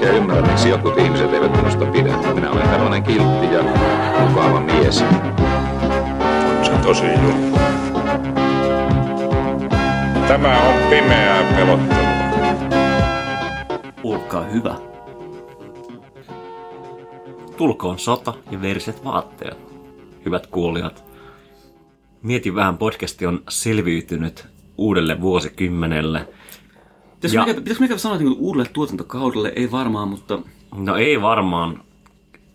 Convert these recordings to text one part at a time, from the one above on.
oikein ymmärrä, miksi jotkut ihmiset eivät minusta pidä. Minä olen tällainen kiltti ja mukava mies. Se on tosi julma. Tämä on pimeää pelottelua. Olkaa hyvä. Tulkoon sota ja veriset vaatteet. Hyvät kuulijat. Mietin vähän, podcasti on selviytynyt uudelle vuosikymmenelle. Pitäisikö Ja- meikä sanoa, että niin uudelle tuotantokaudelle ei varmaan, mutta No ei varmaan.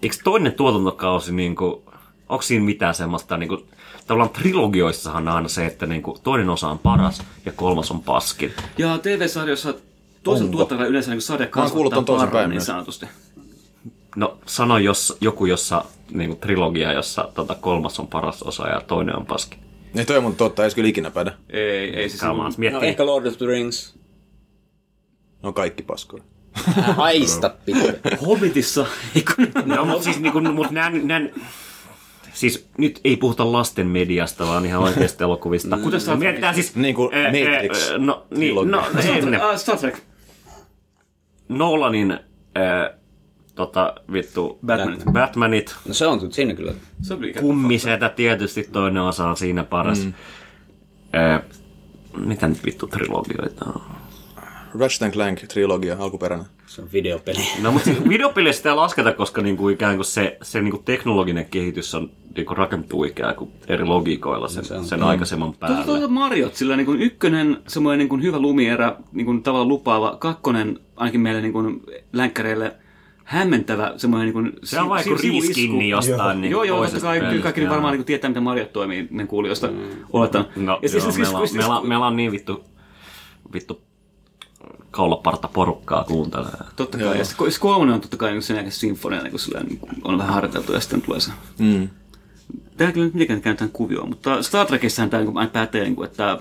Eikö toinen tuotantokausi, niin kuin, onko siinä mitään semmoista, niin kuin, tavallaan trilogioissahan on aina se, että niin kuin, toinen osa on paras ja kolmas on paskin. Ja TV-sarjoissa toisen tuottajalla yleensä niin sade kasvattaa päin niin sanotusti. No sano jos, joku, jossa niin kuin, trilogia, jossa tota, kolmas on paras osa ja toinen on paski. Ei toi on mun totta, ei kyllä ikinä pädä. Ei, ei siis... Come on, No ehkä Lord of the Rings. Ne on kaikki paskoja. Haista pitää. Hobbitissa, eikö No, mutta siis niinku, mut nän, nän, Siis nyt ei puhuta lasten mediasta, vaan ihan oikeasta elokuvista. Kuten Trek. Mietitään siis... Niin kuin Matrix. ää, No, niin, Trilogia. no, ennen. Star Trek. Nolanin ää, tota, vittu, Batmanit. Batmanit, No se on siinä kyllä. Kummisetä tietysti toinen osa on siinä paras. Mm. Ää, mitä nyt vittu trilogioita on? Ratchet Clank trilogia alkuperäinen. Se on videopeli. No, mutta siis videopelissä sitä ei lasketa, koska niinku ikään kuin se, se niinku teknologinen kehitys on, niinku rakentuu ikään kuin eri logiikoilla sen, se on- sen aikaisemman päälle. Tuota, tuota Mariot, sillä niin kuin ykkönen, semmoinen niin kuin hyvä lumierä, niin kuin tavallaan lupaava. Kakkonen, ainakin meille niin kuin länkkäreille, hämmentävä semmoinen niin kuin Se on vaikka riskinni jostain niin Joo, joo, totta kai kyllä kaikki niin joo. varmaan niin tietää, miten Mariot toimii meidän kuulijoista, mm. oletan. No, ja siis, joo, siis, meillä, on, siis, meillä, on, meillä on niin vittu, vittu kaulaparta porukkaa kuuntelee. Totta kai. Ja sitten kolmonen on totta kai niin sen jälkeen sinfonia, niin kuin silleen, niin on vähän harjoiteltu ja sitten tulee se. Mm. Tämä ei kyllä nyt mitenkään käännetään kuvioon, mutta Star Trekissähän tämä niin aina pätee, niin kuin, että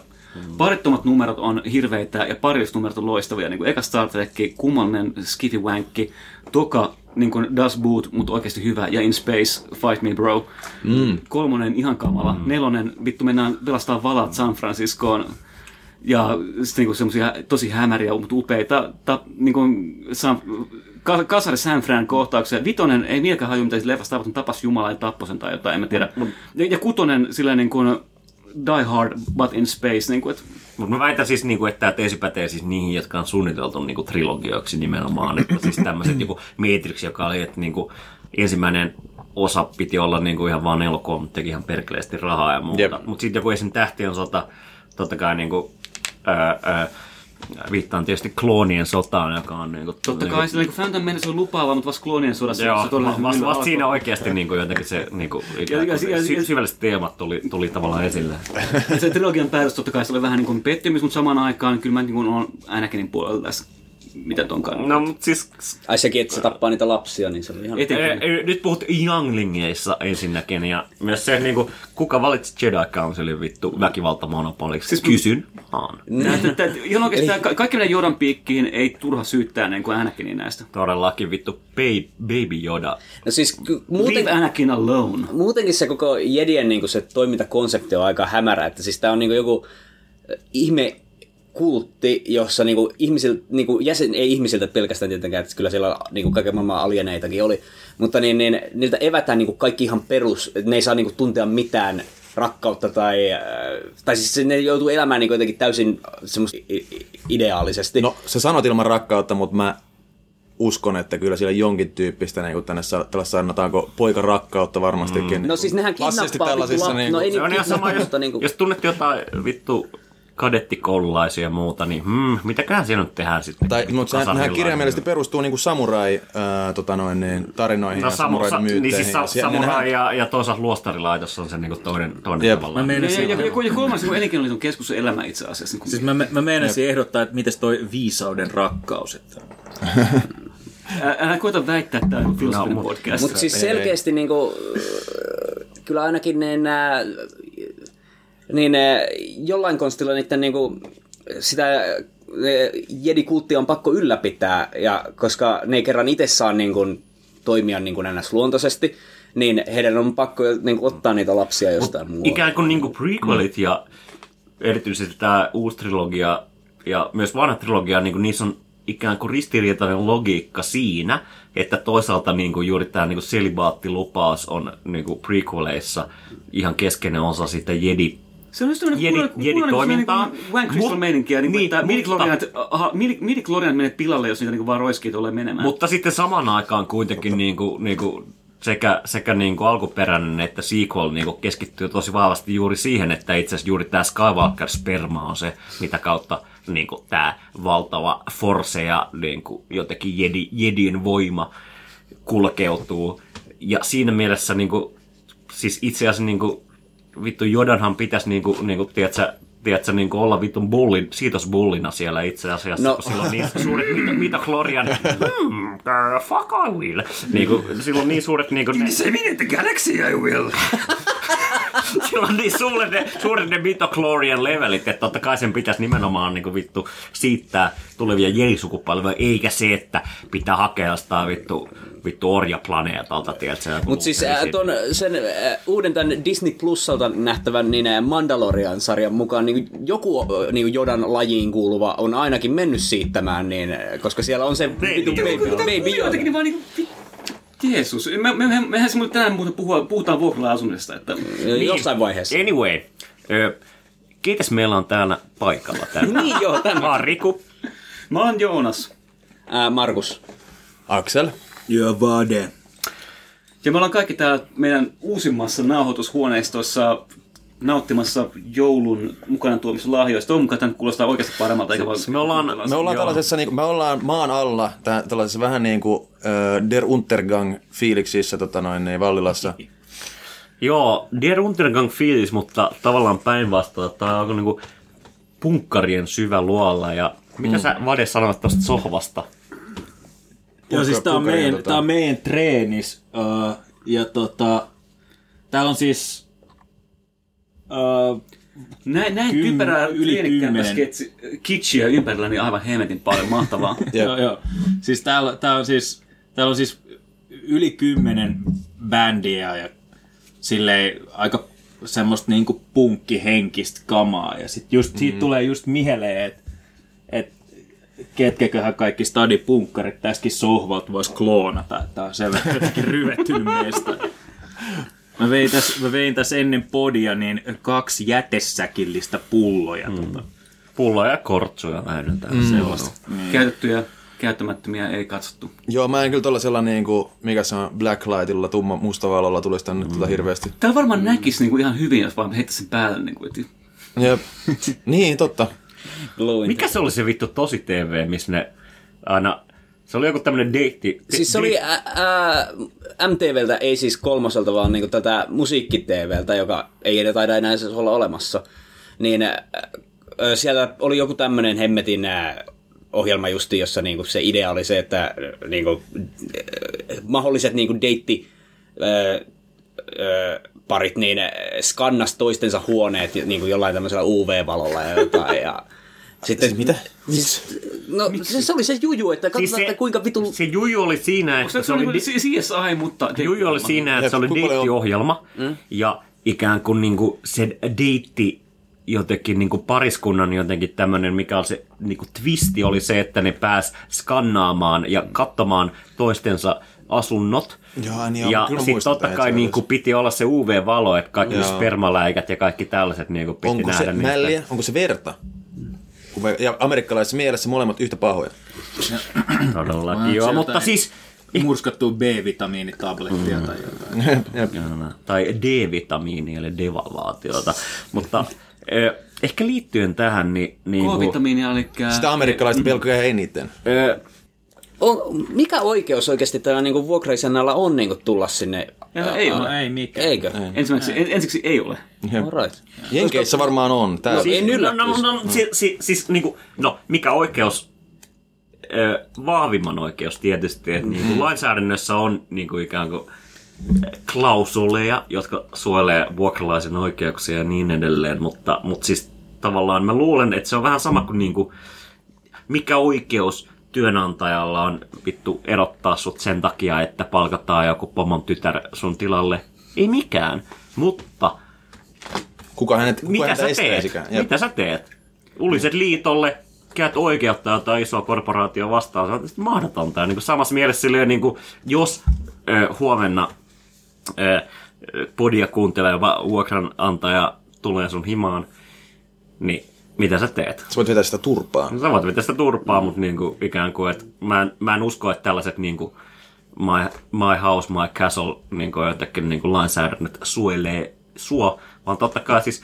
parittomat numerot on hirveitä ja parillisnumerot on loistavia. Niin kuin eka Star Trek, kummallinen skiffy wankki, toka niin kuin Does Boot, mutta oikeasti hyvä, ja In Space, Fight Me Bro. Mm. Kolmonen ihan kamala. Mm. Nelonen, vittu mennään pelastaa valat San Franciscoon. Ja sitten niinku semmoisia tosi hämäriä, mutta upeita, ta, niinku, San, ka, kasari San Fran kohtauksia. Vitonen, ei mieläkään haju, mitä leffassa tapahtui, tapas Jumala ja tappoi sen tai jotain, en mä tiedä. Ja, ja kutonen silleen niin kuin Die Hard, but in space. Niin kuin, että Mutta mä väitän siis, niinku, että tämä teesi pätee siis niihin, jotka on suunniteltu niinku, trilogioiksi nimenomaan. Että siis tämmöiset joku Matrix, joka oli, että niinku, ensimmäinen osa piti olla niinku, ihan vaan elokuva, mutta teki ihan perkeleesti rahaa ja muuta. Mutta sitten joku esim. Tähtien sota, totta kai niinku, ää, ää, viittaan tietysti kloonien sotaan, joka on niinku, totta kai silleen, niin Phantom Menace oli lupaava, mutta vasta kloonien sodassa Joo, se todella vasta, vasta alkoi. siinä oikeasti niin kuin jotenkin se niin kuin, Ja- ja- ja- sy- syvälliset teemat tuli, tuli tavallaan esille. Ja se trilogian päätös totta kai se oli vähän niin kuin pettymys, mutta samaan aikaan kyllä mä niin kuin olen Anakinin puolella tässä. Mitä tonkaan? No, mutta siis Ai sekin, että se tappaa niitä lapsia, niin se oli ihan... Etenkin. Ei, ei, nyt puhut younglingeissa ensinnäkin, ja myös se, niin kuin, kuka valitsi Jedi Councilin vittu väkivaltamonopoliksi? Siis Kysyn vaan. Ihan oikeasti kaikki menee Jodan piikkiin, ei turha syyttää niin kuin Anakinin näistä. Todellakin vittu baby, baby Yoda. No siis ky- Leave muuten, Anakin alone. muutenkin se koko Jedien niin se toimintakonsepti on aika hämärä, että siis tää on niin joku äh, ihme kultti, jossa niinku ihmisil, niinku jäsen, ei ihmisiltä pelkästään tietenkään, että kyllä siellä niinku kaiken maailman alieneitakin oli, mutta niin, niin, niiltä evätään niinku kaikki ihan perus, että ne ei saa niinku tuntea mitään rakkautta tai, äh, tai siis ne joutuu elämään niinku jotenkin täysin semmoista ideaalisesti. No, sä sanot ilman rakkautta, mutta mä uskon, että kyllä siellä jonkin tyyppistä niin kuin tänne tällaista sanotaanko poikarakkautta varmastikin. no siis nehän kidnappaa tällaisissa niin no kuin, ei Se on ihan sama, jos, mutta niinku, jos tunnet jotain vittu kadettikoululaisia ja muuta, niin hmm, mitäköhän siinä nyt tehdään sitten? tai, vittu mutta nehän kasarilla? kirjaimellisesti perustuu niin kuin samurai ää, tota noin, niin, tarinoihin No, ja samu, samurai sa, myytteihin. niin siis sa, ja siellä- samurai nehän- ja, ja toisaalta luostarilaitos on se niinku toinen, toinen Jep. tavallaan. Mä Ja, meinasin, ja, ja, ja kolmas niin elinkeinoliiton keskus on elämä itse asiassa. Niin kuin, siis mä, mä meinasin ehdottaa, että mites toi viisauden rakkaus. Että... Älä koeta väittää, että tämä on filosofinen No, mut- podcast. Mutta siis selkeästi niinku, kyllä ainakin ne nää, niin ne, jollain konstilla niiden niinku, sitä ne jedikulttia on pakko ylläpitää, ja koska ne ei kerran itse saa niinku, toimia niinku ns. luontoisesti, niin heidän on pakko niinku, ottaa niitä lapsia jostain muualta. Ikään kuin niinku prequelit ja erityisesti tämä uusi trilogia ja myös vanha trilogia, niin niissä on ikään kuin ristiriitainen logiikka siinä, että toisaalta niin kuin juuri tämä niin selibaattilupaus on niin kuin prequeleissa ihan keskeinen osa sitä jedi Se on just tämmöinen Jedi- Jedi-toimintaa. kuulonen Wank Crystal Mut- meininkiä, niin, niin, että midichlorianit, aha, midi- midichlorianit menee pilalle, jos niitä niin vaan roiskii tulee menemään. Mutta sitten samaan aikaan kuitenkin niin kuin, niin kuin sekä, sekä niin kuin alkuperäinen että sequel niin kuin keskittyy tosi vahvasti juuri siihen, että itse asiassa juuri tämä Skywalker-sperma on se, mitä kautta niin kuin tämä valtava force ja niin kuin jotenkin jedi, jedin voima kulkeutuu. Ja siinä mielessä niin kuin, siis itse asiassa niin kuin, vittu Jodanhan pitäisi niin kuin, niin kuin, tiedätkö, tiedätkö, niin kuin olla vittun bullin, siitosbullina siellä itse asiassa, No. kun sillä on niin suuret mitä, mitä Glorian, hmm, uh, fuck I will. Niin kuin, sillä on niin suuret niin kuin, ne, Se minne the galaxy I will. sillä on niin suuret ne, suuret ne mitochlorian levelit, että totta kai sen pitäisi nimenomaan niin kuin, vittu siittää tulevia jelisukupolvia, eikä se, että pitää hakea jostain vittu, vittu orjaplaneetalta, tiedätkö? Mutta siis äh, ton, sen äh, uuden tämän Disney Plusalta nähtävän niin äh, Mandalorian-sarjan mukaan niin joku äh, niin Jodan lajiin kuuluva on ainakin mennyt siittämään, niin, äh, koska siellä on se baby, baby Yoda. Jotenkin niin vaan niinku, vi- Jeesus, me, me, me, mehän se tänään muuten puhua, puhutaan vuokralla-asumisesta, että Niin. Jossain vaiheessa. Anyway, ö, kiitos meillä on täällä paikalla tänään. Niin joo, tämä. Mä oon Riku. mä oon Joonas. Äh, Markus. Axel. Ja vade. Ja me ollaan kaikki täällä meidän uusimmassa nauhoitushuoneistossa nauttimassa joulun mukana tuomista lahjoista. Toivon mukaan tämä kuulostaa oikeasti paremmalta, eikä vaan... Me ollaan- Me ollaan Joo. tällaisessa, niin kuin, me ollaan maan alla, tä, tällaisessa vähän niin kuin äh, Der Untergang fiiliksissä tota noin, niin Vallilassa. Joo, Der Untergang fiilis, mutta tavallaan päinvastoin, tämä on niinku punkkarien syvä luola. Ja mitä mm. sä Vade sanoit tuosta sohvasta? Joo, siis tää on, meidän, tota- tää on meidän treenis. Uh, ja tota, täällä on siis... Uh, Näin, näin Kym- typerää yli sketsi, kitschiä ympärillä, niin aivan hemmetin paljon mahtavaa. joo, joo. Siis täällä, tää on siis, täällä on siis yli kymmenen bändiä ja silleen aika semmoista niinku punkkihenkistä kamaa. Ja sit just, siitä tulee just mieleen, että et, ketkäköhän kaikki stadipunkkarit tästäkin sohvalta vois kloonata, että tää on sen verran jotenkin ryvettynyt meistä. Mä vein tässä, mä vein tässä ennen podia niin kaksi jätesäkillistä pulloja. Mm. Tota. Pulloja ja kortsuja vähän täällä mm. sellaista. Käytettyjä, käyttämättömiä ei katsottu. Joo, mä en kyllä tollasella niin kuin, mikä se on, Blacklightilla, tumma mustavalolla tulisi tänne mm. tota hirveästi. Täällä varmaan näkisi niinku ihan hyvin, jos vaan heittäisi sen päälle. Niinku, että Jep. niin, totta. Mikä se oli se vittu tosi TV, missä ne aina... Se oli joku tämmönen deitti... Siis se oli ä, ä, MTVltä, ei siis kolmoselta, vaan niinku tätä musiikki-TVltä, joka ei edes taida enää edes olla olemassa. Niin ä, siellä oli joku tämmöinen hemmetin ä, ohjelma justi, jossa niinku se idea oli se, että niinku, ä, mahdolliset niinku deitti ä, ä, parit niin skannas toistensa huoneet niin kuin jollain tämmöisellä UV-valolla ja jotain. Ja sitten, Siis mitä? Siis, no se, se, oli se juju, että katsotaan, siis se, että kuinka vitu... Se juju oli siinä, että se, se oli... oli CSI, mutta... Juju oli siinä, että se oli oli- deittiohjelma, mm. ja ikään kuin, niin kuin se deitti jotenkin niin kuin pariskunnan jotenkin tämmöinen, mikä on se niin kuin twisti oli se, että ne pääs skannaamaan ja katsomaan toistensa asunnot. Joo, niin ja sitten totta kai niin kuin piti olla se UV-valo, että kaikki Joo. spermaläikät ja kaikki tällaiset niin kuin piti Onko nähdä se niistä. mälliä? Onko se verta? Kun me, ja amerikkalaisessa mielessä molemmat yhtä pahoja. Todellakin, joo, mutta siis... Murskattua B-vitamiinitablettia mm. tai jotain. Joo, tai D-vitamiini eli devalvaatiota. Mutta eh, ehkä liittyen tähän, niin... niin kuin- K-vitamiinia, eli... Sitä amerikkalaista pelkoja eniten. Eh, On, mikä oikeus oikeasti tällä niinku vuokraisennalla on niinku tulla sinne? Ja, ei No ole. ei mikään. Eikö? Ensimmäiseksi, en, ensiksi ei ole. Alright. Jenkeissä varmaan on. Tää, No, en no, no, no, no, siis, siis, siis niin kuin, no, mikä oikeus vahvimman oikeus tietysti, että niin kuin lainsäädännössä on niin kuin ikään kuin klausuleja, jotka suojelee vuokralaisen oikeuksia ja niin edelleen, mutta, mutta siis tavallaan mä luulen, että se on vähän sama kuin, niin kuin mikä oikeus työnantajalla on vittu erottaa sut sen takia, että palkataan joku pomon tytär sun tilalle. Ei mikään, mutta Kuka hänet, kuka mitä sä teet? Mitä sä teet? Uliset liitolle, käyt oikeutta jotain isoa korporaatio vastaan, se on mahdotonta. Ja niin kuin samassa mielessä silleen, niin kuin, jos ö, huomenna ö, podia kuunteleva vuokranantaja tulee sun himaan, niin mitä sä teet? Sä voit vetää sitä turpaa. No, sä voit vetää sitä turpaa, mutta niin kuin, ikään kuin, että mä en, mä en usko, että tällaiset niin kuin, my, my house, my castle niin kuin jotenkin niin kuin lainsäädännöt suojelee sua, vaan totta kai siis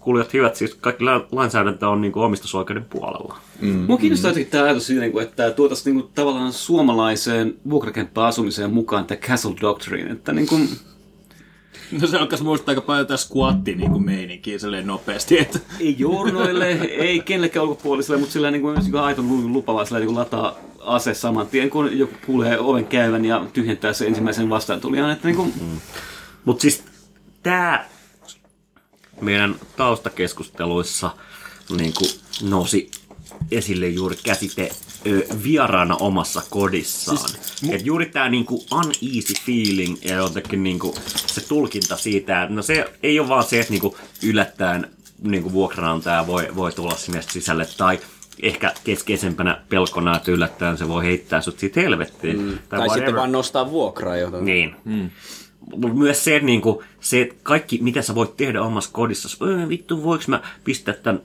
kuulijat hyvät, siis kaikki la- lainsäädäntö on niin kuin omistusoikeuden puolella. Mm. Mua kiinnostaa jotenkin tämä ajatus siitä, niin että tuotaisiin niin tavallaan suomalaiseen vuokrakämppäasumiseen mukaan tämä Castle Doctrine, että niin kuin, No se alkaisi muistaa aika paljon tätä squatti niin kuin meininkiä silleen nopeasti, että ei journoille, ei kenellekään ulkopuoliselle, mutta sillä niin kuin, niin kuin aito lupava sillä niin kuin lataa ase saman tien, kun joku kuulee oven käyvän ja tyhjentää se ensimmäisen vastaantulijan. Että niin kuin, mm. Mutta siis tämä meidän taustakeskusteluissa niin kuin nousi esille juuri käsite ö, vieraana omassa kodissaan. Siis, mu- Et juuri tämä niinku uneasy feeling ja jotenkin niinku se tulkinta siitä, että no se ei ole vaan se, että niinku yllättäen niinku vuokranantaja voi, voi tulla sinne sisälle tai ehkä keskeisempänä pelkona, että yllättäen se voi heittää sut siitä helvettiin. Mm. Tai, tai sitten vaan nostaa vuokraa jotain. Niin. Mm. Mutta myös se, niin kuin, se, että kaikki, mitä sä voit tehdä omassa kodissa, öö, vittu, voiko mä pistää tämän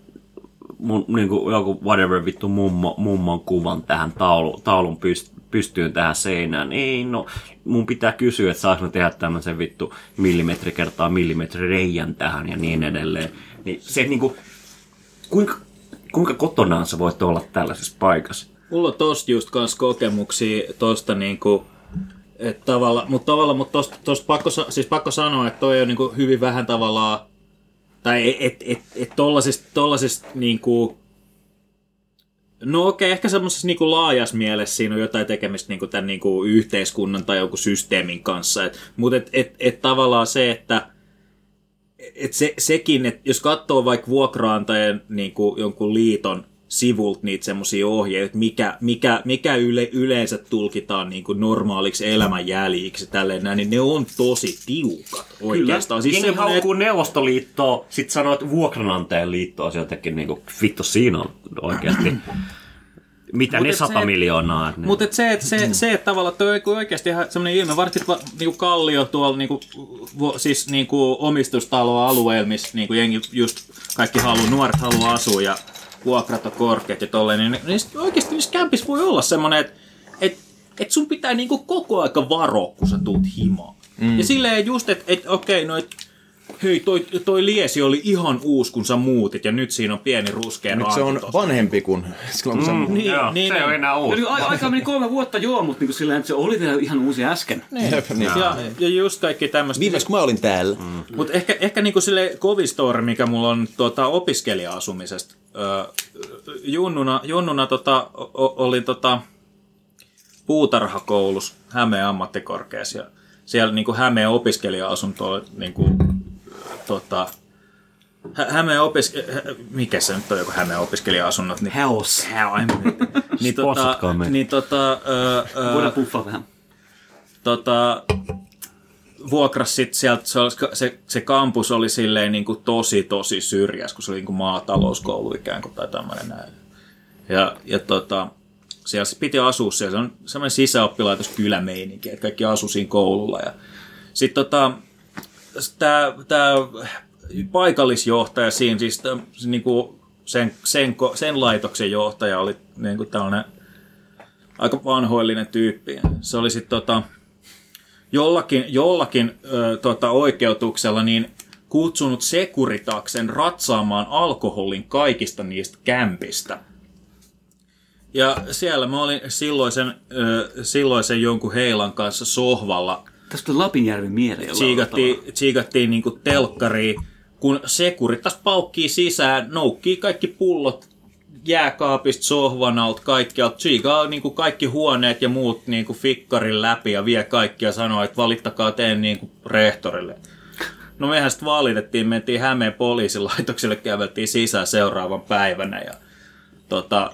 mun, niin kuin, joku whatever vittu mummo, mummon kuvan tähän taulu, taulun pyst, pystyyn tähän seinään. Ei, no, mun pitää kysyä, että saanko tehdä tämmöisen vittu millimetri kertaa millimetri reijän tähän ja niin edelleen. Niin se, niin kuin, kuinka, kuinka kotonaan sä voit olla tällaisessa paikassa? Mulla on tosta just kans kokemuksia tosta niinku, et tavalla, mutta tavallaan, mutta tosta, tosta pakko, siis pakko sanoa, että toi on niinku hyvin vähän tavallaan, tai et, et, et tollasista, tollasista niinku, no okei, ehkä semmoisessa niinku laajassa mielessä siinä on jotain tekemistä niinku tämän niinku yhteiskunnan tai joku systeemin kanssa, et, mutta et, et, et tavallaan se, että et se, sekin, että jos katsoo vaikka vuokraantajan niin kuin jonkun liiton sivulta niitä semmoisia ohjeita, että mikä, mikä, mikä yle, yleensä tulkitaan niin kuin normaaliksi elämänjäljiksi tälleen näin, niin ne on tosi tiukat oikeastaan. Siis Siis Jengi semmoinen, haukkuu Neuvostoliittoa, sit sanoo, että vuokranantajan liitto on se jotenkin niinku, vittu siinä on oikeasti. Mitä Mut ne et sata se- miljoonaa? ne- Mutta se, että se, se, että tavallaan toi on oikeasti ihan semmoinen ilme, varsinkin va, niinku Kallio tuolla niinku, siis niinku omistustaloalueella, missä niinku jengi just kaikki haluaa, nuoret haluaa asua ja vuokrat on korkeat ja tolleen, niin, niin oikeasti niissä kämpissä voi olla semmoinen, että et, et sun pitää niinku koko aika varoa, kun sä tuut himaan. Mm. Ja silleen just, että et, okei, no et, hei, toi, toi liesi oli ihan uusi, kun sä muutit, ja nyt siinä on pieni ruskea Nyt se on tossa. vanhempi kuin silloin, kun sä Mm, niin, joo, niin, se ei ole niin. enää uusi. A- aika meni kolme vuotta joo, mutta niin että se oli vielä ihan uusi äsken. Jep, niin. Ja, ja just kaikki tämmöistä. Viimeksi kun mä olin täällä. Mm. Mutta ehkä, ehkä niinku sille kovin story, mikä mulla on tota, opiskelija-asumisesta. Öö, junnuna junnuna tota, o, olin tota, puutarhakoulussa Hämeen ammattikorkeassa. Ja siellä niinku Hämeen opiskelija-asunto oli niinku, tota, Hä- Hämeen opiske... Hä- Mikä se nyt on joku Hämeen opiskelija-asunnot? Niin, Häos. niin, tota, niin tota, öö, öö, Voidaan puffaa vähän. tota, vuokras sit sieltä, se, se, se kampus oli silleen niin kuin tosi tosi syrjäs, kun se oli niin kuin maatalouskoulu ikään kuin tai tämmöinen näin. Ja, ja tota, siellä se piti asua siellä, se on semmoinen sisäoppilaitos kylämeininki, että kaikki asuu siinä koululla. Ja sitten tota, tämä tää paikallisjohtaja siinä, siis tää, se niinku sen, sen, sen laitoksen johtaja oli niinku tällainen aika vanhoillinen tyyppi. Se oli sitten tota, jollakin, jollakin ö, tota, oikeutuksella niin kutsunut Sekuritaksen ratsaamaan alkoholin kaikista niistä kämpistä. Ja siellä mä olin silloisen, ö, silloisen jonkun heilan kanssa sohvalla. Tästä on Lapinjärvi mieleen. jollain Tsiigattiin, tavalla. tsiigattiin niinku telkkariin, kun Sekuritas paukkii sisään, noukkii kaikki pullot jääkaapista, sohvan alta, kaikkialta. Chiikaa niin kuin kaikki huoneet ja muut niin kuin fikkarin läpi ja vie kaikkia ja sanoo, että valittakaa teen niin kuin rehtorille. No mehän sitten valitettiin, mentiin Hämeen poliisilaitokselle, käveltiin sisään seuraavan päivänä ja tota,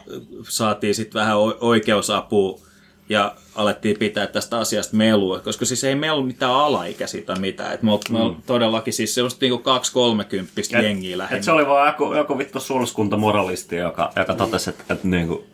saatiin sitten vähän oikeusapua ja alettiin pitää tästä asiasta melua, koska siis ei ollut mitään alaikäisiä tai mitään. Et me mm. todellakin siis sellaista niinku 2-30 jengiä lähinnä. Et se oli vaan joku, joku vittu surskuntamoralisti, joka, joka totesi, että, että niinku,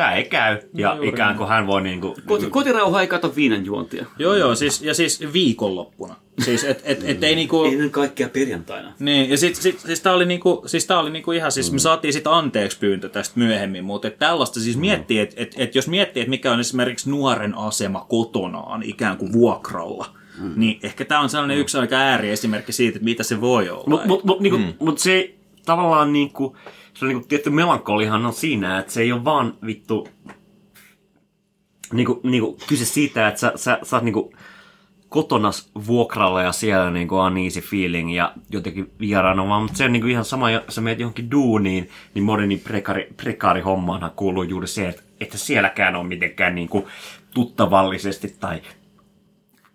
tämä ei käy. Ja juuri ikään kuin hän voi niinku... Koti, kotirauha ei kato viinan juontia. Joo, joo, siis, ja siis viikonloppuna. Siis et, et, et ei niinku... Ei nyt kaikkea perjantaina. Niin, ja sit, sit, siis tää oli, niinku, siis tää oli niinku ihan, siis me saatiin sit anteeksi pyyntö tästä myöhemmin, mutta et tällaista siis miettii, että et, et jos miettii, että mikä on esimerkiksi nuoren asema kotonaan ikään kuin vuokralla, mm. niin ehkä tämä on sellainen mm. yksi aika ääriesimerkki siitä, että mitä se voi olla. Mutta mut, mut, niinku, mm. mut se tavallaan niinku, se niinku tietty melankolihan on siinä, että se ei ole vaan vittu niinku, niinku kyse siitä, että sä, sä, sä oot niinku kotonas vuokralla ja siellä niinku on easy feeling ja jotenkin vieraana, vaan mutta se on niinku ihan sama, jos sä meet johonkin duuniin, niin moderni prekari, prekaari hommaanhan kuuluu juuri se, että, että sielläkään on mitenkään niinku tuttavallisesti tai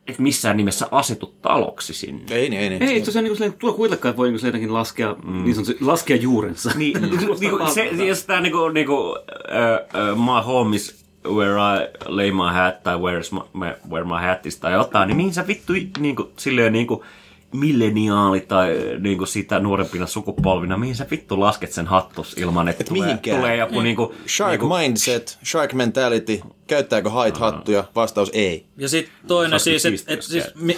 et missään nimessä asetu taloksi sinne. Ei, niin, ei, niin. Ei, tosiaan niin kuin tuolla kuitenkaan voi niin kuin jotenkin laskea, mm. niin sanotusti, laskea juurensa. Niin, niinku, se, jos tää niinku, niinku uh, uh, my home is where I lay my hat tai where's my, where my hat is tai jotain, niin mihin sä vittu niinku, silleen niinku milleniaali tai niinku sitä nuorempina sukupolvina, mihin sä vittu lasket sen hattus ilman, että Et tulee, mihinkään. tulee joku niinku... Shark niinku, mindset, shark mentality, käyttääkö hait hattuja? Vastaus ei. Ja sitten toinen Saat siis, että et, siis mi,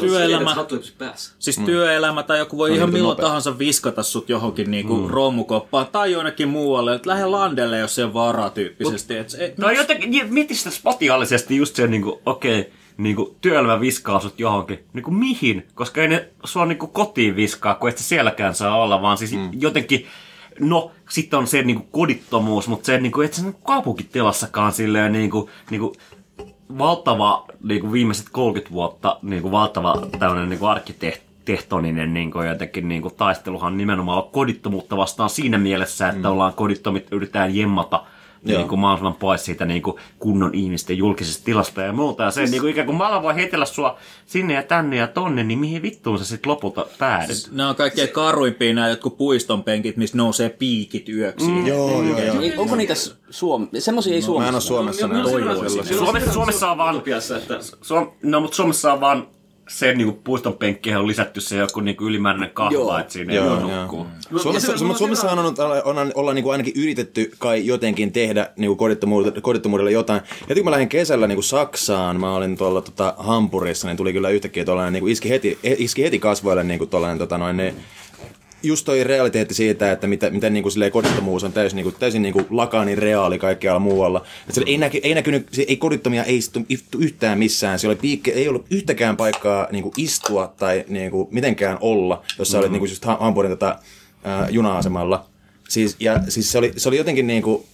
työelämä, päässä. Siis mm. työelämä tai joku voi ihan niin milloin nopea. tahansa viskata sut johonkin niinku mm. romukoppaan tai jonnekin muualle, että lähde landelle, jos se on varaa tyyppisesti. Et se, No jotenkin, niin, mieti sitä spatiaalisesti just se niinku, okei, okay, niinku työelämä viskaa sut johonkin. Niinku mihin? Koska ei ne sua niinku kotiin viskaa, kun et sä sielläkään saa olla, vaan siis mm. jotenkin, no sitten on se niinku kodittomuus, mutta se niinku, et sä niinku kaupunkitilassakaan silleen niinku, niinku valtava niinku viimeiset 30 vuotta niinku valtava tämmöinen niinku arkkitehtoninen niinku jotenkin niinku taisteluhan on nimenomaan kodittomuutta vastaan siinä mielessä, että mm. ollaan kodittomit, yritetään jemmata Joo. niin kuin mahdollisimman pois siitä niin kuin kunnon ihmisten julkisesta tilasta ja muuta. Ja se niin kuin ikään kuin mä voi heitellä sua sinne ja tänne ja tonne, niin mihin vittuun sä sitten lopulta päädyt? nämä on kaikkein karuimpia nämä jotkut puiston penkit, missä nousee piikit yöksi. Mm. Joo, joo, joo. Niin, Onko niitä Suom... Semmoisia ei Mä en Suomessa. ole Suomessa. Suomessa, Suomessa on vaan, että... Suom, no, mutta Suomessa on vaan se niin kuin puiston penkkiin on lisätty se joku niin kuin ylimääräinen kahva, Joo. että siinä ei Joo, voi joo. nukkua. Suomessa, Ja se- mutta Suomessa on, on, on, ollaan niin kuin ainakin yritetty kai jotenkin tehdä niin kuin kodittomuudelle, kodittomuudelle jotain. Heti kun mä lähdin kesällä niin kuin Saksaan, mä olin tuolla tota, Hampurissa, niin tuli kyllä yhtäkkiä tuollainen, niin kuin iski, heti, iski heti kasvoille niin kuin tuollainen, tota, noin, ne, just toi realiteetti siitä, että mitä, miten niin kuin, silleen, kodittomuus on täysin, niin kuin, täysin niin kuin, lakaani reaali kaikkialla muualla. Että ei, näky, ei näkynyt, ei kodittomia ei istu, yhtään missään. Siellä oli piikke, ei ollut yhtäkään paikkaa niin kuin, istua tai niin kuin, mitenkään olla, jos sä olit niin kuin, just Ha- Hampurin tota, ää, juna-asemalla. Siis, ja siis se oli, se oli jotenkin niin kuin,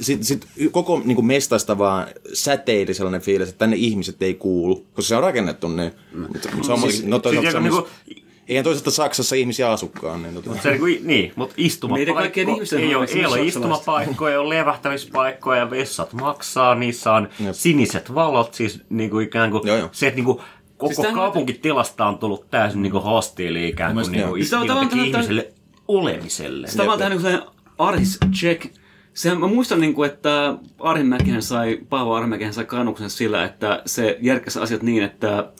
sit, sit koko niin kuin mestasta vaan säteili sellainen fiilis, että tänne ihmiset ei kuulu, koska se on rakennettu niin. Mutta se on siis, no, toisaalta, siis se on joku myös- Eihän toisaalta Saksassa ihmisiä asukkaan. Niin, tota. Se, niin, niin mutta Meidän istumapaikko, kaikkien ihmisten ei, ole, on ei ole istumapaikkoja, ei ole levähtämispaikkoja ja vessat maksaa, niissä on Jep. siniset valot, siis niin kuin ikään kuin Joo, joo. se, että niin kuin koko Siis on- kaupunkitilasta on tullut täysin niin kuin hostiili ikään kuin, niin kuin Siis on jotenkin ihmiselle olemiselle. Sitä vaan tähän niin sellainen Arhis check. Sehän, mä muistan, niin kuin, että Arhimäkihän sai, Paavo Arhimäkihän sai kannuksen sillä, että se järkkäsi asiat niin, että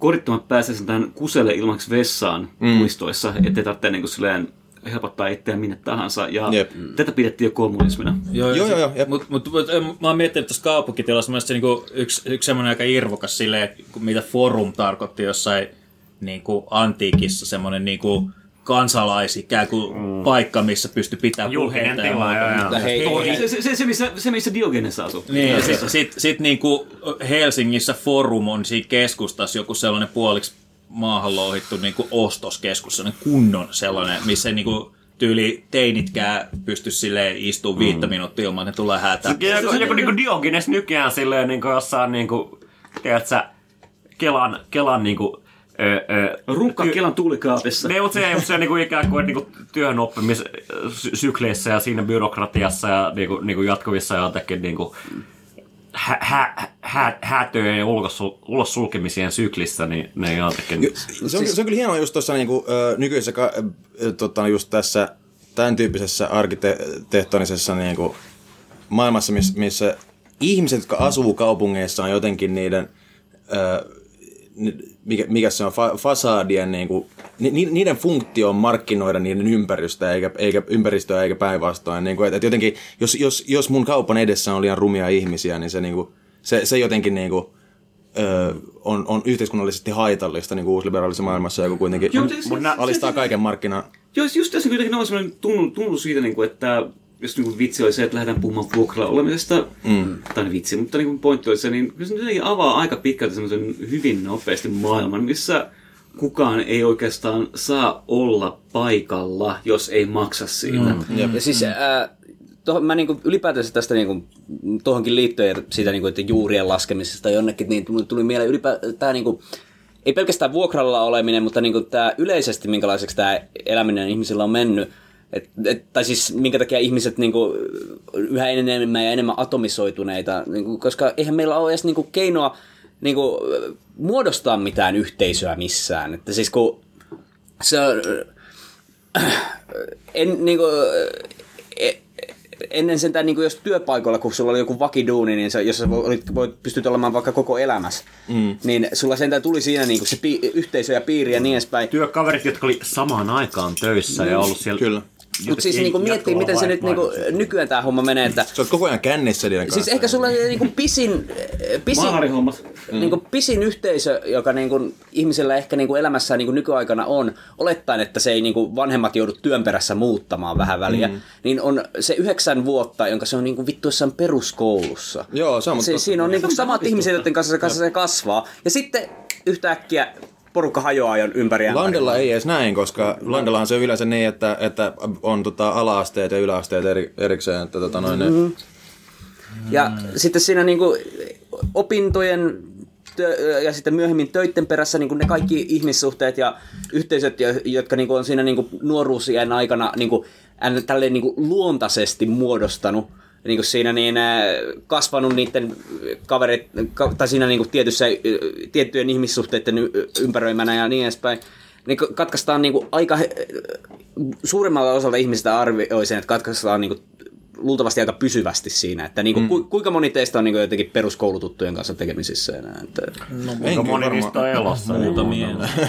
kodittomat pääsee tähän kuselle ilmaksi vessaan mm. puistoissa, ettei tarvitse niin kuin, silleen helpottaa itseään minne tahansa. Ja Jep. tätä pidettiin jo kommunismina. Joo, Joo, joo, joo. Mutta mut, mut, mä oon miettinyt tuossa kaupunkitilassa, mielestäni se niinku yksi, yksi semmoinen aika irvokas silleen, mitä forum tarkoitti jossain niinku antiikissa, semmoinen niinku kansalais ikään kuin mm. paikka, missä pystyi pitämään Julkinen tila, joo, joo. Ja hei, hei, Se, se, se, se, missä, se, missä Diogenes asui. Niin, sitten sit, sit niinku Helsingissä Forum on siinä keskustassa joku sellainen puoliksi maahan louhittu niinku ostoskeskus, sellainen kunnon sellainen, missä ei niinku tyyli teinitkään pysty silleen istumaan viittä minuuttia ilman, että ne tulee hätä. Joku, joku niinku Diogenes nykyään silleen niinku jossain niinku, tiedätkö, Kelan, Kelan niinku, Rukka Kelan tuulikaapissa. Ne, mutta se, se niinku ikään kuin niinku työn oppimisykleissä ja siinä byrokratiassa ja niinku, niinku jatkuvissa jotenkin niinku hä, hä, hä, hätöjen ja ulos, ulos sulkemisien syklissä, niin ne jotenkin... Se on, se on kyllä hienoa just tuossa niinku, nykyisessä, ka, tota, just tässä tämän tyyppisessä arkkitehtonisessa niinku, maailmassa, missä, missä ihmiset, jotka asuu kaupungeissa, on jotenkin niiden, ö, mikä, mikä se on, fa, fasadien, niinku, ni, ni- niiden funktio on markkinoida niiden ympäristöä, eikä, eikä ympäristöä eikä päinvastoin. Niinku, et, et jotenkin, jos, jos, jos mun kaupan edessä on liian rumia ihmisiä, niin se, niinku, se, se jotenkin niinku, ö, on, on yhteiskunnallisesti haitallista niin uusliberaalisessa maailmassa, joka kuitenkin Joo, se- se- alistaa se- kaiken markkinan. Joo, just tässä kuitenkin on sellainen tunnu, tunnu siitä, niin kuin, että jos niin vitsi oli se, että lähdetään puhumaan vuokralla olemisesta, mm. tai niin vitsi, mutta niin pointti oli se, niin kyllä se jotenkin avaa aika pitkälti semmoisen hyvin nopeasti maailman, missä kukaan ei oikeastaan saa olla paikalla, jos ei maksa siitä. Mm. Ja siis ää, tohon, mä niinku ylipäätänsä tästä niinku, tuohonkin liittyen siitä niinku, että juurien laskemisesta jonnekin, niin tuli, tuli mieleen ylipäätään tämä niinku, ei pelkästään vuokralla oleminen, mutta niinku tämä yleisesti, minkälaiseksi tämä eläminen ihmisillä on mennyt. Et, et, tai siis minkä takia ihmiset niinku, yhä enemmän ja enemmän atomisoituneita, niinku, koska eihän meillä ole edes niinku, keinoa niinku, muodostaa mitään yhteisöä missään. Että siis kun se on, en, niinku, e, ennen sentään, niin jos työpaikoilla, kun sulla oli joku vakiduuni, niin se, jos sä voit, voit, pystyt olemaan vaikka koko elämässä, mm. niin sulla sentään tuli siinä niin se pi, yhteisö ja piiri ja niin edespäin. Työkaverit, jotka oli samaan aikaan töissä ja ollut siellä... Kyllä. Mutta siis niinku miettii, miten se nyt niinku, nykyään tämä homma menee, että Sä oot koko ajan kännissä niiden kanssa. Siis ehkä sulla on niinku pisin, pisin, Maarihommat. niinku pisin yhteisö, joka niinku ihmisellä ehkä niinku elämässään niinku nykyaikana on, olettaen, että se ei niinku vanhemmat joudu työn perässä muuttamaan vähän väliä, mm. niin on se yhdeksän vuotta, jonka se on niinku vittu jossain peruskoulussa. Joo, se on, Se, mutta siinä on niinku samat ihmiset, joiden kanssa, kanssa se kasvaa. Ja sitten yhtäkkiä porukka hajoaa jo ympäri. Landella ei edes näin, koska Landellahan se on yleensä niin, että, että on tota ala-asteet ja yläasteet eri, erikseen. Että, tota, noin, mm-hmm. Ja sitten siinä niinku opintojen tö- ja sitten myöhemmin töiden perässä niinku ne kaikki ihmissuhteet ja yhteisöt, jo- jotka niinku on siinä niinku nuoruusien aikana ään- tälleen niinku luontaisesti muodostanut niinku siinä niin kasvanut niiden kaverit, ka- tai siinä niinku tietyssä, ö, tiettyjen ihmissuhteiden ympäröimänä ja niin edespäin, niin ka- katkaistaan niinku aika, he- suurimmalta osalta ihmisistä arvioisin, että katkaistaan niinku luultavasti aika pysyvästi siinä, että niinku, ku, kuinka moni teistä on niinku jotenkin peruskoulututtujen kanssa tekemisissä enää. Että Kuinka moni niistä on elossa? niin Muutamia.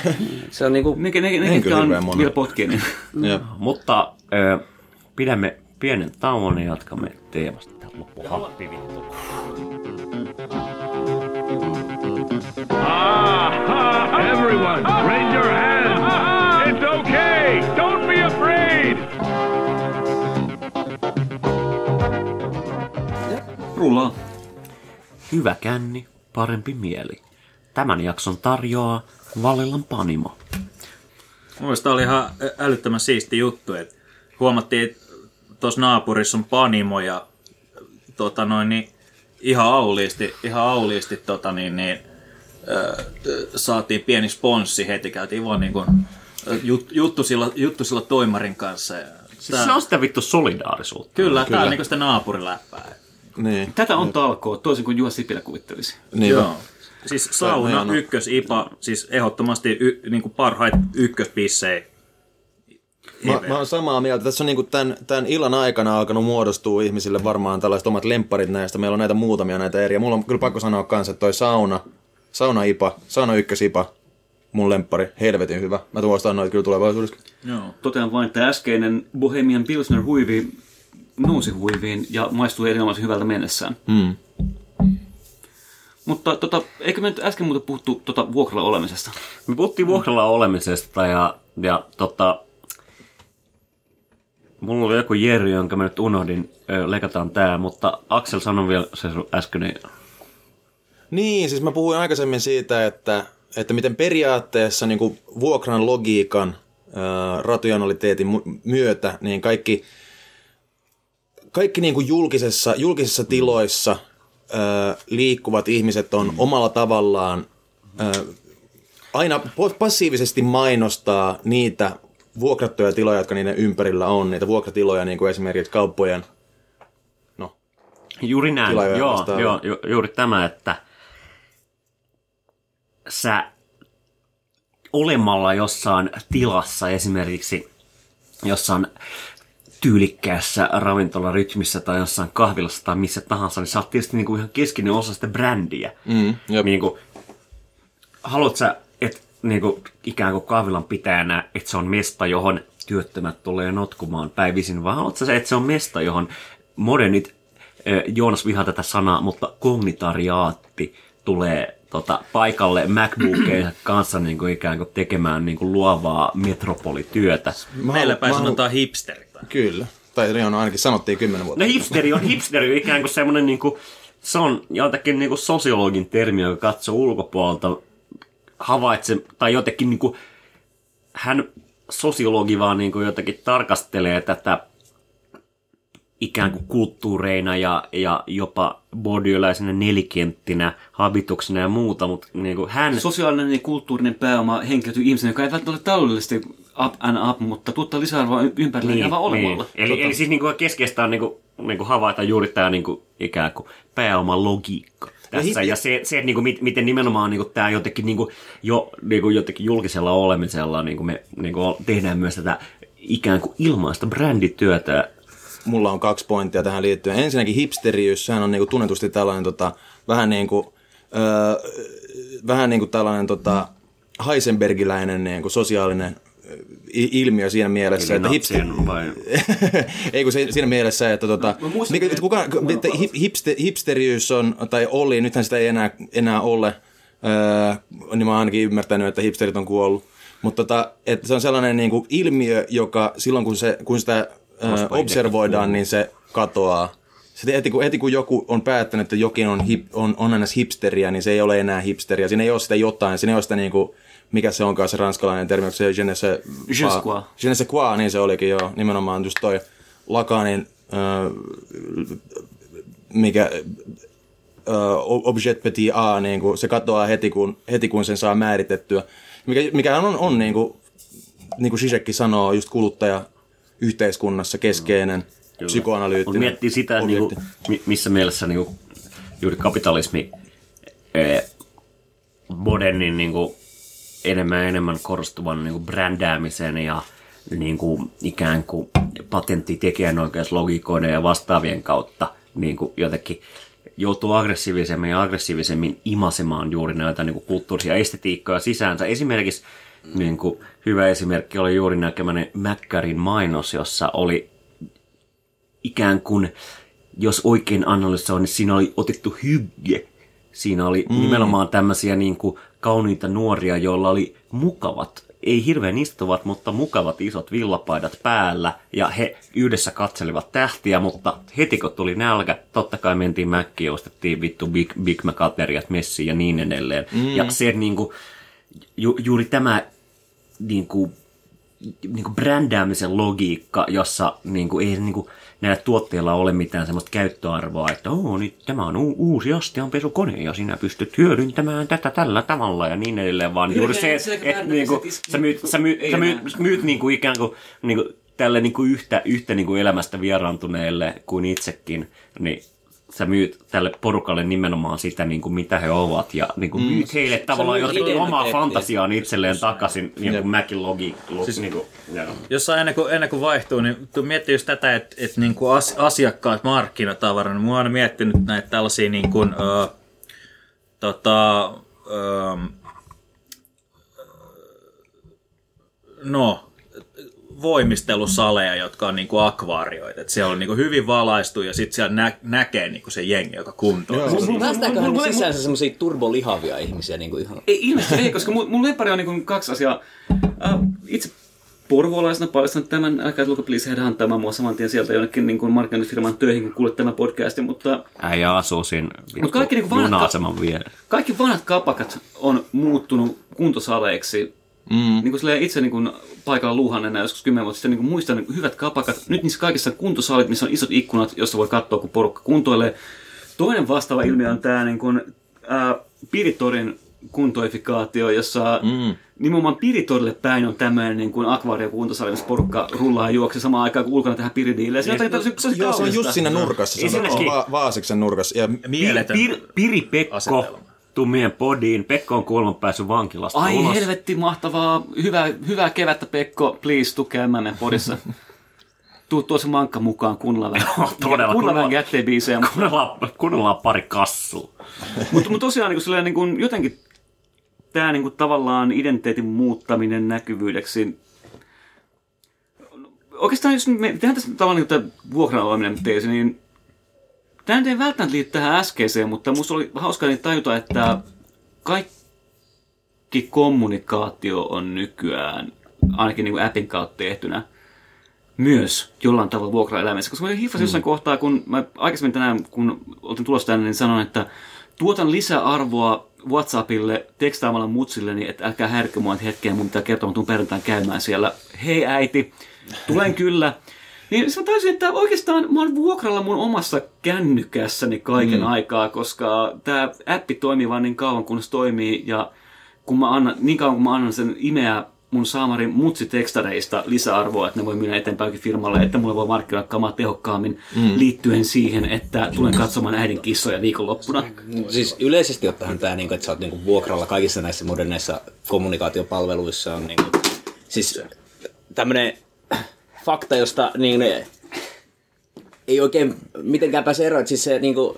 se on niinku, Ne, ne, ne, ne En ketkä kyllä hirveän on moni. vielä potkien, niin Jep. Mutta ö, pidämme pienen tauon ja jatkamme teemasta. Tää loppu happi vittu. Ah, everyone, raise your hands. It's okay. Don't be afraid. rullaa. Hyvä känni, parempi mieli. Tämän jakson tarjoaa Valillan Panimo. Mun mielestä tää oli ihan älyttömän siisti juttu, että huomattiin, että tuossa naapurissa on panimo ja tota noin, niin ihan auliisti, ihan auliisti tota niin, niin, ö, saatiin pieni sponssi heti, käytiin vaan niin kuin, jut, juttu, sillä, juttu sillä toimarin kanssa. Ja Siis se on sitä vittu solidaarisuutta. Kyllä, kyllä. tää on niin sitä naapuriläppää. Niin. Tätä on talkoa, toisin kuin Juha Sipilä kuvittelisi. niin Joo. Siis sauna, ykkös, IPA, siis ehdottomasti y, niin kuin parhaita ykköspissejä. Mä, mä oon samaa mieltä. Tässä on niinku tämän, tämän illan aikana alkanut muodostua ihmisille varmaan tällaiset omat lempparit näistä. Meillä on näitä muutamia näitä eri. Ja mulla on kyllä pakko sanoa kanssa, että toi sauna, sauna IPA, sauna ykkös IPA, mun lemppari, helvetin hyvä. Mä tuostaan noita kyllä tulevaisuudessa. Joo. Totean vain, että äskeinen Bohemian Pilsner huivi nousi huiviin ja maistui erinomaisen hyvältä mennessään. Mm. Mutta tota, eikö me nyt äsken muuta puhuttu tota vuokralla olemisesta? Me puhuttiin vuokralla olemisesta ja, ja tota, mulla oli joku Jerry, jonka mä nyt unohdin, leikataan tää, mutta Aksel sanoi vielä se sun äskeinen. Niin, siis mä puhuin aikaisemmin siitä, että, että miten periaatteessa niin kuin vuokran logiikan, ää, rationaliteetin myötä, niin kaikki, kaikki niin kuin julkisessa, julkisissa tiloissa ää, liikkuvat ihmiset on omalla tavallaan ää, aina passiivisesti mainostaa niitä vuokrattuja tiloja, jotka niiden ympärillä on, niitä vuokratiloja, niin kuin esimerkiksi kauppojen. No, Juuri näin, joo, joo, ju, juuri tämä, että sä olemalla jossain tilassa esimerkiksi jossain tyylikkäässä ravintolarytmissä tai jossain kahvilassa tai missä tahansa, niin sä oot tietysti niinku ihan keskeinen osa sitä brändiä. mm. Niinku, haluat sä, että niinku, ikään kuin kahvilan pitäjänä, että se on mesta, johon työttömät tulee notkumaan päivisin, vai haluat sä, että se on mesta, johon modernit, äh, Joonas vihaa tätä sanaa, mutta kognitariaatti tulee tota, paikalle MacBookkeensa kanssa niin kuin ikään kuin tekemään niin kuin luovaa metropolityötä. Mä Meillä päin sanotaan hipsterit. Kyllä. Tai Rion ainakin sanottiin kymmenen vuotta. No hipsteri on, hipsteri ikään kuin semmoinen, niin kuin, se on jotakin niin kuin sosiologin termi, joka katsoo ulkopuolelta, havaitsee, tai jotenkin niin kuin, hän sosiologi vaan niin kuin jotenkin tarkastelee tätä ikään kuin kulttuureina ja, ja jopa bodyläisenä nelikenttinä, habituksena ja muuta, mutta niin kuin hän... Sosiaalinen ja kulttuurinen pääoma henkilötyy ihmisen, joka ei välttämättä ole taloudellisesti up and up, mutta tuottaa lisäarvoa ympärillä niin, aivan olemalla. Eli, eli siis niin kuin keskeistä on niin kuin, niin kuin havaita juuri tämä niin kuin, ikään kuin pääoman logiikka tässä. hi- Ja se, se että niin kuin, mit- miten nimenomaan niin kuin, tämä jotenkin niin kuin, jo niin kuin, jotenkin julkisella olemisella niin kuin me niin kuin, tehdään myös tätä ikään kuin ilmaista brändityötä. mulla on kaksi pointtia tähän liittyen. Ensinnäkin hipsteriys, sehän on niinku tunnetusti tällainen tota, vähän niin kuin, öö, vähän niin kuin tällainen tota, Heisenbergiläinen niin kuin sosiaalinen ilmiö siinä mielessä, Eli että hipster... vai... Ei kun se, siinä mielessä, että tota, Mä muistan, niin, että kuka, että hipster, hipsteriys on, tai oli, nythän sitä ei enää, enää ole, öö, niin mä oon ainakin ymmärtänyt, että hipsterit on kuollut. Mutta tota, että se on sellainen niin kuin ilmiö, joka silloin kun, se, kun sitä öö, observoidaan, niin se katoaa. Sitten heti kun, heti kun joku on päättänyt, että jokin on, hip, on, on aina hipsteriä, niin se ei ole enää hipsteriä. Siinä ei ole sitä jotain, siinä ei ole sitä niin kuin, mikä se onkaan se ranskalainen termi, onko se je ne sais Je quoi. Je ne sais quoi, niin se olikin joo. Nimenomaan just toi Lakanin, öö, mikä öö, objet petit a, niin kuin, se katoaa heti kun, heti kun sen saa määritettyä. Mikä, mikä on, on niin kuin, niin kuin Zizekki sanoo, just kuluttaja yhteiskunnassa keskeinen, Kun psykoanalyyttinen miettii sitä, niin kuin, mi- missä mielessä niin kuin, juuri kapitalismi eh, modernin niin kuin, enemmän ja enemmän korostuvan niin kuin, brändäämisen ja niin kuin, ikään kuin patenttitekijänoikeuslogiikoiden ja vastaavien kautta niin kuin, jotenkin joutuu aggressiivisemmin ja aggressiivisemmin imasemaan juuri näitä niin kuin, kulttuurisia estetiikkoja sisäänsä. Esimerkiksi niin kuin, hyvä esimerkki oli juuri näkemäni Mäkkärin mainos, jossa oli ikään kuin, jos oikein analysoin, niin siinä oli otettu hygge. Siinä oli mm. nimenomaan tämmöisiä niin kuin kauniita nuoria, joilla oli mukavat, ei hirveän istuvat, mutta mukavat isot villapaidat päällä. Ja he yhdessä katselivat tähtiä, mutta heti kun tuli nälkä, totta kai mentiin mäkkiin ja ostettiin vittu Big, Big Mac-ateriat messiin ja niin edelleen. Mm. Ja se niin kuin, ju, juuri tämä niin kuin, niin kuin brändäämisen logiikka, jossa niin kuin, ei niin kuin, näillä tuotteilla ole mitään semmoista käyttöarvoa, että Oo, niin tämä on u- uusi astianpesukone ja sinä pystyt hyödyntämään tätä tällä tavalla ja niin edelleen, vaan juuri se, se- että et, niin kuin, sä myyt, sä myyt, sä myyt, myyt niin kuin ikään kuin, niin kuin tälle niin kuin yhtä, yhtä niin kuin elämästä vieraantuneelle kuin itsekin, niin sä myyt tälle porukalle nimenomaan sitä, niin kuin mitä he ovat, ja niin kuin myyt heille tavallaan jotenkin omaa fantasiaan itselleen takaisin, niin kuin Mäkin logi, logi niin kuin, joo. Jossain ennen kuin, ennen kuin vaihtuu, niin tuu miettii just tätä, että, että niin kuin as, asiakkaat markkinatavara, niin mä oon aina miettinyt näitä tällaisia niin kuin, ö, tota, ö, no, voimistelusaleja, jotka on niinku akvaarioita. Et siellä on niinku hyvin valaistu ja sitten siellä nä- näkee niinku se jengi, joka kuntoon. Päästääköhän ne sisäänsä semmoisia turbolihavia ihmisiä niin kuin ihan... Ei, ilmeisesti ei, koska mun, mun lemppari on niin kaksi asiaa. Äh, itse porvolaisena paljastan tämän, älkää tulko please headhunttaamaan mua saman tien sieltä jonnekin niin kuin markkinointifirman töihin, kun kuulet tämän podcastin, mutta Äijä asuu siinä Mut kaikki niinku vanhat- kaikki vanhat kapakat on muuttunut kuntosaleiksi. Mm. Niin kuin itse niin kuin paikalla luuhannena joskus kymmenen vuotta sitten niin kuin muistan niin hyvät kapakat. Nyt niissä kaikissa kuntosalit, missä on isot ikkunat, jossa voi katsoa, kun porukka kuntoilee. Toinen vastaava ilmiö on tämä niin kuin, ää, Piritorin kuntoifikaatio, jossa mm. nimenomaan Piritorille päin on tämmöinen niin kuin akvaariokuntosali, missä porukka rullaa ja juoksee samaan aikaan kuin ulkona tehdään piridiille. Se, on, se, Joo, se on just siinä nurkassa, se on va- Vaasiksen nurkassa. Ja Mieletön Pir, Piri Pekko, meidän podiin. Pekko on kuulemma päässyt vankilasta Ai ulos. helvetti, mahtavaa. Hyvää, hyvää kevättä, Pekko. Please, käymään meidän podissa. Tuu tuossa mankka mukaan kunnolla vähän. Joo, todella, kunnolla. jätteen biisejä. Kuunnellaan, kuunnellaan pari kassua. Mutta mut tosiaan niin kuin, niin kuin, jotenkin tämä niin kuin, tavallaan identiteetin muuttaminen näkyvyydeksi. Oikeastaan jos me tehdään tässä tavallaan niin tämä oleminen teesi, niin tämä nyt ei välttämättä liity tähän äskeiseen, mutta musta oli hauskaa niin tajuta, että kaikki kommunikaatio on nykyään, ainakin niin kuin appin kautta tehtynä, myös jollain tavalla vuokraelämässä. Koska mä hiffasin mm. jossain kohtaa, kun mä aikaisemmin tänään, kun oltiin tulossa tänne, niin sanoin, että tuotan lisäarvoa WhatsAppille tekstaamalla mutsilleni, että älkää häirikö mua nyt hetkeä, mun pitää kertoa, mä tuun perjantain käymään siellä. Hei äiti, tulen kyllä. Niin mä taisin, että oikeastaan mä oon vuokralla mun omassa kännykässäni kaiken mm. aikaa, koska tämä appi toimii vaan niin kauan, kun se toimii, ja kun mä annan, niin kauan kun mä annan sen imeä mun saamarin mutsitekstareista lisäarvoa, että ne voi myydä eteenpäinkin firmalle, että mulle voi markkinoida kamaa tehokkaammin mm. liittyen siihen, että tulen katsomaan äidin kissoja viikonloppuna. Siis yleisesti ottaen tämä, niinku, että sä oot niinku vuokralla kaikissa näissä moderneissa kommunikaatiopalveluissa on niinku, siis tämmöinen fakta, josta niin ne, ei oikein mitenkään pääse eroon. Siis se niinku,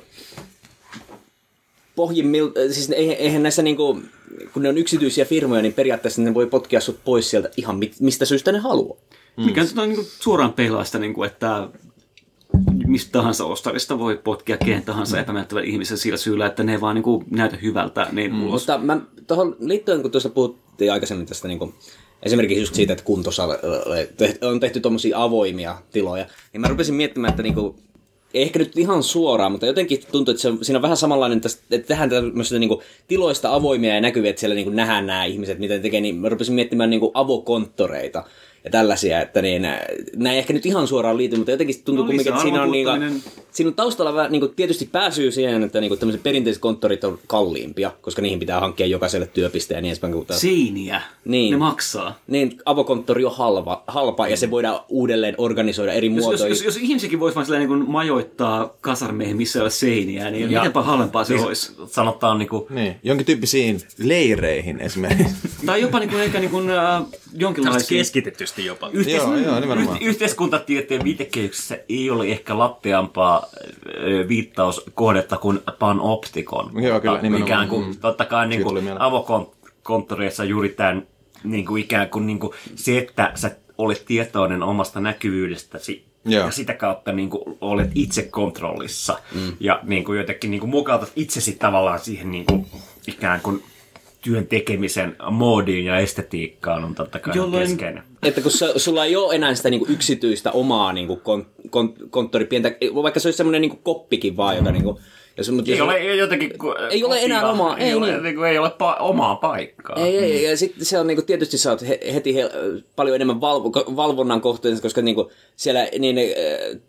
pohjimmil, siis eihän, eihän näissä niinku, kun ne on yksityisiä firmoja, niin periaatteessa ne voi potkia sut pois sieltä ihan mit, mistä syystä ne haluaa. Mm. Mikä nyt on niin suoraan peilaista, niin kuin, että mistä tahansa ostarista voi potkia kehen tahansa epämiellyttävän ihmisen sillä syyllä, että ne ei vaan niin kuin, näytä hyvältä niin mm. ulos. Mutta mä, tuohon liittyen, kun tuossa puhuttiin aikaisemmin tästä niin kuin, esimerkiksi just siitä, että kuntosale on tehty tuommoisia avoimia tiloja, niin mä rupesin miettimään, että niin kuin, ei ehkä nyt ihan suoraan, mutta jotenkin tuntuu, että se siinä on vähän samanlainen, että tehdään tämmöistä niin kuin, tiloista avoimia ja näkyviä, että siellä niin kuin, nähdään nämä ihmiset, mitä tekee, niin mä rupesin miettimään niin kuin, avokonttoreita ja tällaisia, että niin, nämä ei ehkä nyt ihan suoraan liity, mutta jotenkin tuntuu No, kumminkin, että siinä on, niin, siinä on taustalla vähän, niin kuin, tietysti pääsyy siihen, että niin kuin, tämmöiset perinteiset konttorit on kalliimpia, koska niihin pitää hankkia jokaiselle työpiste ja niin edespäin. Kun Seiniä. Niin. Ne maksaa. niin avokonttori on halva, halpa ja se voidaan uudelleen organisoida eri Jos, jos, muotoihin. jos, jos ihmisiäkin voisi vaan silleen niin kuin majoittaa kasarmeihin, missä ei ole seiniä, niin Ja- mitenpä halvempaa se Siis olisi. Sanotaan niinku, Niin, jonkin tyyppisiin leireihin esimerkiksi. Tai jopa niin kuin, ehkä niin kuin, äh, jonkinlaisia... Keskitetysti jopa. Yhteis- Joo, joo, nimenomaan. Yh- yhteiskuntatieteen viitekehyksessä ei ole ehkä latteampaa viittauskohdetta kuin panoptikon. Joo, kyllä, Mutta nimenomaan. Ikään kuin, Mm. totta kai niin kuin avokonttoreissa juuri tämän niin kuin ikään kuin, niin kuin se, että sä olet tietoinen omasta näkyvyydestäsi Joo. ja sitä kautta niin kuin, olet itse kontrollissa mm. ja niin kuin, jotenkin niin kuin, mukautat itsesi tavallaan siihen niin kuin, ikään kuin työn tekemisen moodiin ja estetiikkaan on totta kai Jolloin- keskeinen. Että kun sä, sulla ei ole enää sitä niinku yksityistä omaa niinku kon, kon, konttori, pientä, vaikka se olisi semmoinen niinku koppikin vaan, joka niinku, jos, mutta Ei jos, ole ei jotenkin... Ei ole enää omaa, ei, ei ole, niin. niin kuin, ei ole pa- omaa paikkaa. Ei, ei, ei, ja sitten se on niinku, tietysti sä oot he, heti he, paljon enemmän valvo, valvonnan kohteessa, koska niinku, siellä niin, äh,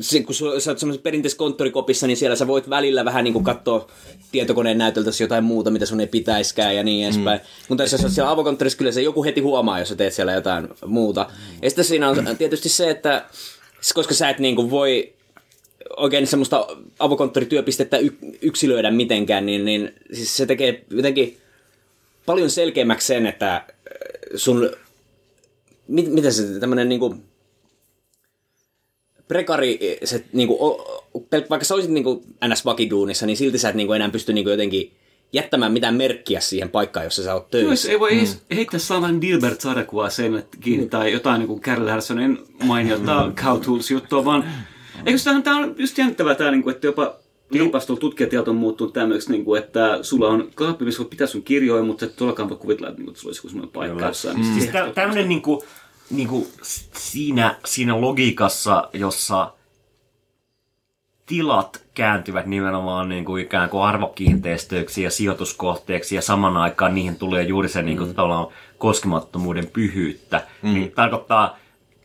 se, kun sä oot semmoisessa perinteisessä konttorikopissa, niin siellä sä voit välillä vähän niin katsoa tietokoneen näytöltä jotain muuta, mitä sun ei pitäiskään ja niin edespäin. Mm. Mutta jos sä oot siellä avokonttorissa, kyllä se joku heti huomaa, jos sä teet siellä jotain muuta. Ja sitten siinä on tietysti se, että koska sä et niin kuin voi oikein semmoista avokonttorityöpistettä yksilöidä mitenkään, niin, niin siis se tekee jotenkin paljon selkeämmäksi sen, että äh, sun, mit, mitä se tämmönen niinku, prekari, se, niinku, o- pel- vaikka sä olisit niinku NS-vakiduunissa, niin silti sä et niinku enää pysty niinku jotenkin jättämään mitään merkkiä siihen paikkaan, jossa sä oot Joo, töissä. ei voi mm. heittää saman Dilbert sarjakuvaa sen kiinni tai jotain niin kuin Carol Harrisonin mainiota Cow Tools juttua, vaan eikö tämä, tämä on just jännittävää tämä, niin kuin, että jopa liipastolla tutkijatielto on muuttunut tämmöiseksi, niin kuin, että sulla on kaappi, missä pitää sun kirjoja, mutta et todellakaan voi kuvitella, että, niin kuin, että sulla olisi joku semmoinen paikka jossain. Mm. Siis tä- tämmöinen niinku, niinku s- siinä, siinä logiikassa, jossa tilat kääntyvät nimenomaan niin kuin ikään kuin arvokiinteistöiksi ja sijoituskohteeksi ja saman aikaan niihin tulee juuri se niin kuin, tavallaan koskemattomuuden pyhyyttä. Mm. Niin tarkoittaa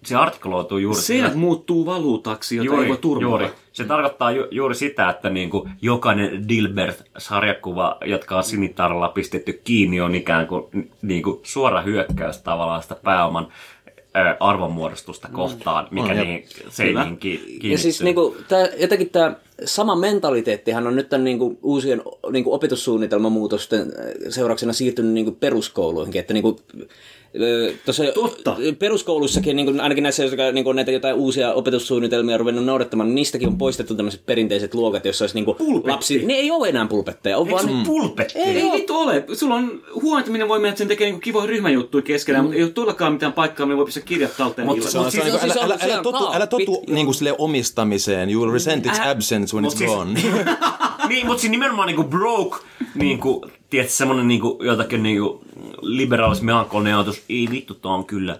se artikuloituu juuri Seinät muuttuu valuutaksi, jota ei voi turvata. juuri. Se tarkoittaa ju, juuri sitä, että niinku jokainen Dilbert-sarjakuva, jotka on sinitarralla pistetty kiinni, on ikään kuin niinku suora hyökkäys tavallaan sitä pääoman arvonmuodostusta kohtaan, mikä On, jep. niihin seiniin ki- kiinnittyy. Ja siis niinku, tää, jotenkin tämä sama mentaliteettihan on nyt tämän niinku, uusien niinku, opetussuunnitelmamuutosten äh, seurauksena siirtynyt niinku, peruskouluihinkin. Että niinku, ö, tuossa Totta. peruskouluissakin, niin ainakin näissä, jotka niin näitä jotain uusia opetussuunnitelmia on ruvennut noudattamaan, niin niistäkin on poistettu tämmöiset perinteiset luokat, jossa olisi niin lapsi... Ne ei ole enää pulpetteja, on Eikö vaan... ole pulpetti? Ei, ei vittu ole. Sulla on huontaminen voi mennä, että sen tekee niinku kivoja ryhmäjuttuja keskenään, mutta ei ole tuollakaan mitään paikkaa, millä voi pistää kirjat talteen Mut illalla. Se on, se on, siis- niin siis älä, älä, totu, älä totu niin kuin sille omistamiseen. You will resent its Ä- absence when Mut it's siis- gone. niin, mutta siis nimenomaan niinku broke, niinku, tiedätkö, semmonen niinku jotakin niinku liberaalis melankolinen ajatus, ei vittu, tää on kyllä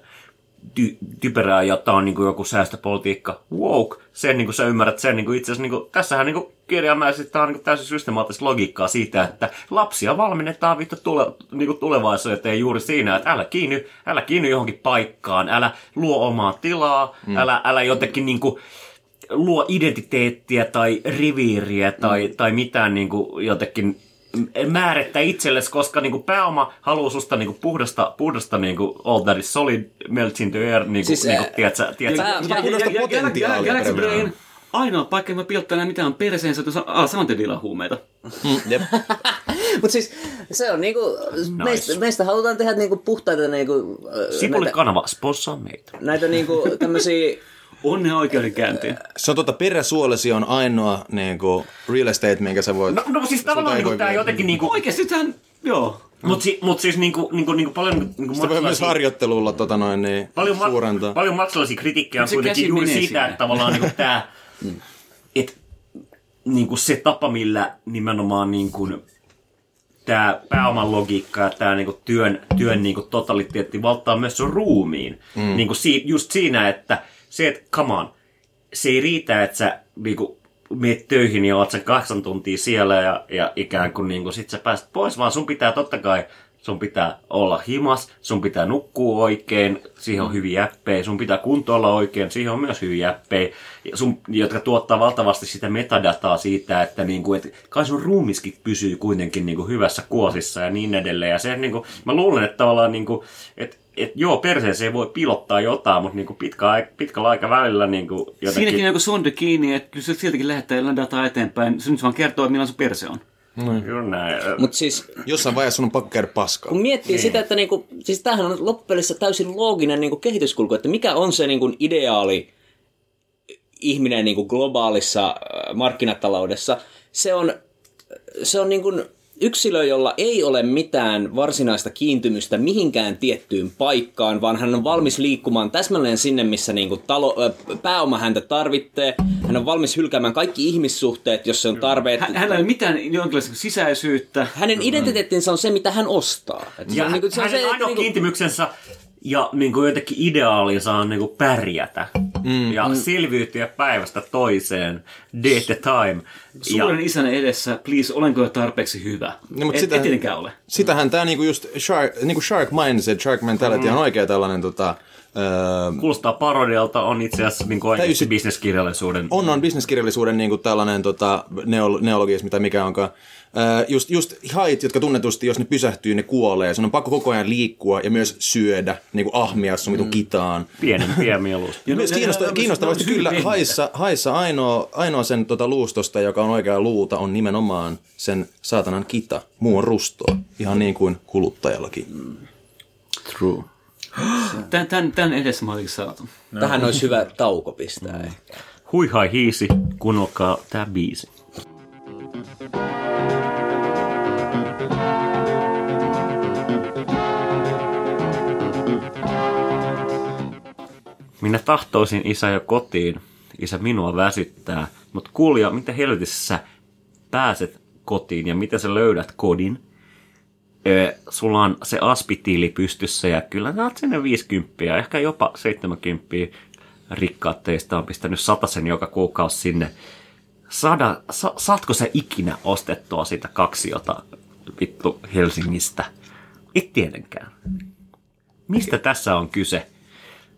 ty- typerää ja tää on niinku joku säästöpolitiikka. Woke, sen niinku sä ymmärrät sen niinku itse asiassa niinku, tässähän niinku kirjaimellisesti tää on niinku täysin systemaattista logiikkaa siitä, että lapsia valmennetaan vittu tule, niinku tulevaisuuteen juuri siinä, että älä kiinny, älä kiinny johonkin paikkaan, älä luo omaa tilaa, mm. älä, älä jotenkin niinku, luo identiteettiä tai riviiriä tai, mm. tai mitään niin kuin jotenkin määrettä itsellesi, koska niin kuin pääoma haluaa susta niin kuin puhdasta, puhdasta niin kuin all that is solid melts into air, niin kuin, Siis, siis, niin kuin, ää, tiedätkö, tiedätkö, puhdasta potentiaalia Galaxy Brain. Brain, ainoa paikka, mä pilttelen mitään on perseensä, että ala saman tien diilaa huumeita. Jep. Mutta siis se on niinku, nice. meistä, meistä halutaan tehdä niinku puhtaita niinku, ö, Sipuli näitä, kanava sponssaa meitä. näitä niinku tämmösiä Onnea oikeudenkäyntiin. Se on tota, peräsuolesi on ainoa niin kuin, real estate, minkä sä voit... No, no siis tavallaan niin viedä. jotenkin niin kuin, Oikeesti tähän, joo. mut, si, mut siis niin kuin, niin kuin, niin kuin paljon niin kuin Sitä voi myös harjoittelulla tota noin, niin, paljon, ma- suurentaa. paljon maksalaisia kritiikkiä on Se kuitenkin juuri siitä, sinne. että tavallaan niin tämä, että niin kuin se tapa, millä nimenomaan niin kuin, tämä pääoman logiikka ja tämä niin kuin työn, työn niin kuin totaliteetti valtaa myös sun ruumiin. Mm. Niin kuin si, just siinä, että se, että come on, se ei riitä, että sä niin kuin, meet töihin ja oot sen kahdeksan tuntia siellä ja, ja ikään kuin, niin kuin sit sä pääset pois, vaan sun pitää totta kai sun pitää olla himas, sun pitää nukkua oikein, siihen on hyviä appejä, sun pitää kuntoilla oikein, siihen on myös hyviä appejä, ja sun, jotka tuottaa valtavasti sitä metadataa siitä, että niinku, et kai sun ruumiskin pysyy kuitenkin niinku hyvässä kuosissa ja niin edelleen. Ja se, niinku, mä luulen, että tavallaan, niinku, että et joo, perseeseen voi pilottaa jotain, mutta niinku pitkä, pitkällä aikavälillä niinku jotenkin... Siinäkin on joku sonde kiinni, että kyllä se siltäkin lähettää jollain dataa eteenpäin. Se nyt vaan kertoo, että millainen sun perse on. Juuri näin. Mutta siis Jossain vaiheessa sun on pakko käydä paskaa. kun miettii sitä, että niinku, siis tämähän on loppupelissä täysin looginen niinku kehityskulku, että mikä on se niinku ideaali ihminen niinku globaalissa äh, markkinataloudessa. Se on, se on niinku yksilö, jolla ei ole mitään varsinaista kiintymystä mihinkään tiettyyn paikkaan, vaan hän on valmis liikkumaan täsmälleen sinne, missä niinku talo, ö, pääoma häntä tarvitsee. Hän on valmis hylkäämään kaikki ihmissuhteet, jos se on tarve. Hän, hänellä ei ole mitään jonkinlaista sisäisyyttä. Hänen identiteettinsä on se, mitä hän ostaa. Et se Ja on niinku- se on hänen se, että ainoa niinku- kiintymyksensä ja niin kuin jotenkin ideaalinsa on niin kuin pärjätä mm, ja mm. selviytyä päivästä toiseen, day a time. Suuren ja, isän edessä, please, olenko jo tarpeeksi hyvä? No, mut et, sitä- et tietenkään ole. Sitähän tää niinku just shark, niinku shark mindset, shark mentality on oikea tällainen tota, öö, kuulostaa parodialta, on itse asiassa niin kuin Täysin- bisneskirjallisuuden. on, on bisneskirjallisuuden niinku tällainen tota, neol, neologismi tai mikä onkaan. Öö, just, just hait, jotka tunnetusti, jos ne pysähtyy, ne kuolee. Sun on pakko koko ajan liikkua ja myös syödä, niinku ahmia sun mm. kitaan. Pienempiä mieluusti. Ja Myös kiinnosta, kiinnostavasti kyllä haissa, haissa ainoa, ainoa sen tota, luustosta, joka on oikea luuta, on nimenomaan sen saatanan kita. Muu on rustoa, ihan niin kuin kuluttajallakin. True. Tän, tän, tän edessä mä olin saatu. Tähän olisi hyvä tauko pistää ehkä. Hui hai hiisi, kuunnelkaa tää biisi. Minä tahtoisin isä jo kotiin. Isä minua väsyttää. Mutta kuulija, miten helvetissä sä pääset kotiin ja miten sä löydät kodin? Ö, sulla on se aspitiili pystyssä ja kyllä sä oot sinne 50, ehkä jopa 70 rikkaat teistä on pistänyt sen joka kuukausi sinne. Saada, sa, saatko sä ikinä ostettua sitä kaksiota vittu Helsingistä? Et tietenkään. Mistä tässä on kyse?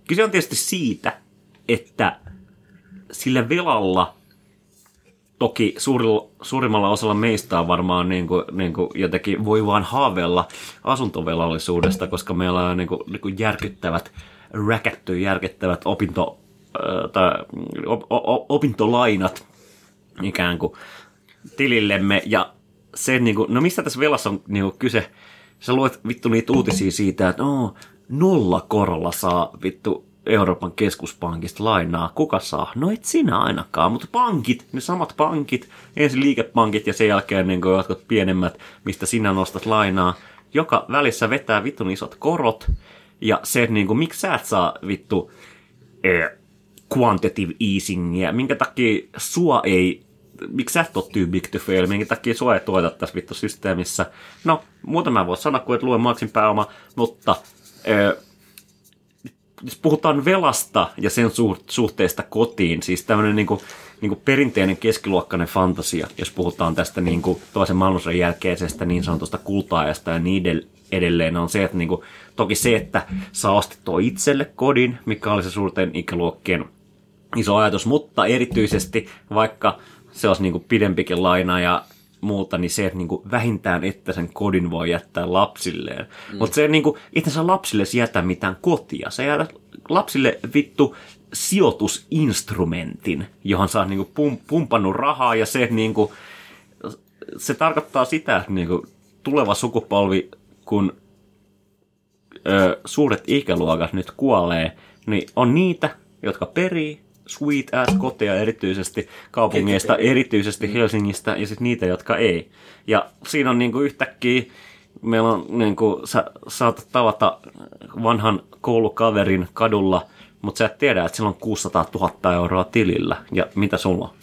Kyse on tietysti siitä, että sillä velalla toki suurilla, suurimmalla osalla meistä on varmaan niin kuin, niin kuin jotenkin voi vaan haaveilla asuntovelallisuudesta, koska meillä on niin kuin, niin kuin järkyttävät, räkätty järkyttävät opinto, ö, tai, op, op, opintolainat ikään kuin tilillemme. Ja se, niin kuin, no mistä tässä velassa on niin kuin kyse? Sä luet vittu niitä uutisia siitä, että oh, nolla korolla saa vittu Euroopan keskuspankista lainaa. Kuka saa? No et sinä ainakaan, mutta pankit, ne samat pankit, ensin liikepankit ja sen jälkeen niin jotkut pienemmät, mistä sinä nostat lainaa, joka välissä vetää vittun isot korot. Ja se, niin kuin, miksi sä et saa vittu eh, quantitative easingia, minkä takia sua ei miksi sä et ole too big to fail, minkä takia sua ei tueta tässä vittu systeemissä. No, muuta mä voin sanoa, kun et lue maksin pääoma, mutta jos puhutaan velasta ja sen suht- suhteesta kotiin, siis tämmöinen niin niin perinteinen keskiluokkainen fantasia, jos puhutaan tästä niin kuin toisen maailmansodan jälkeisestä niin sanotusta kultaajasta ja niin edelleen, on se, että niin kuin, toki se, että saa ostettua itselle kodin, mikä oli se suurten ikäluokkien iso ajatus, mutta erityisesti vaikka se olisi niin kuin pidempikin laina ja muuta, niin se, että niin kuin vähintään, että sen kodin voi jättää lapsilleen. Mm. Mutta se niin kuin, itse asiassa lapsille jätä mitään kotia. Se jätä lapsille vittu sijoitusinstrumentin, johon saa niin kuin pum, pumpannut rahaa ja se, niin kuin, se tarkoittaa sitä, että niin kuin tuleva sukupolvi, kun ö, suuret ikäluokat nyt kuolee, niin on niitä, jotka perii sweet ass koteja erityisesti kaupungeista, erityisesti Helsingistä ja sitten niitä, jotka ei. Ja siinä on niinku yhtäkkiä, meillä on niinku, sä saatat tavata vanhan koulukaverin kadulla, mutta sä et tiedä, että sillä on 600 000 euroa tilillä. Ja mitä sulla on?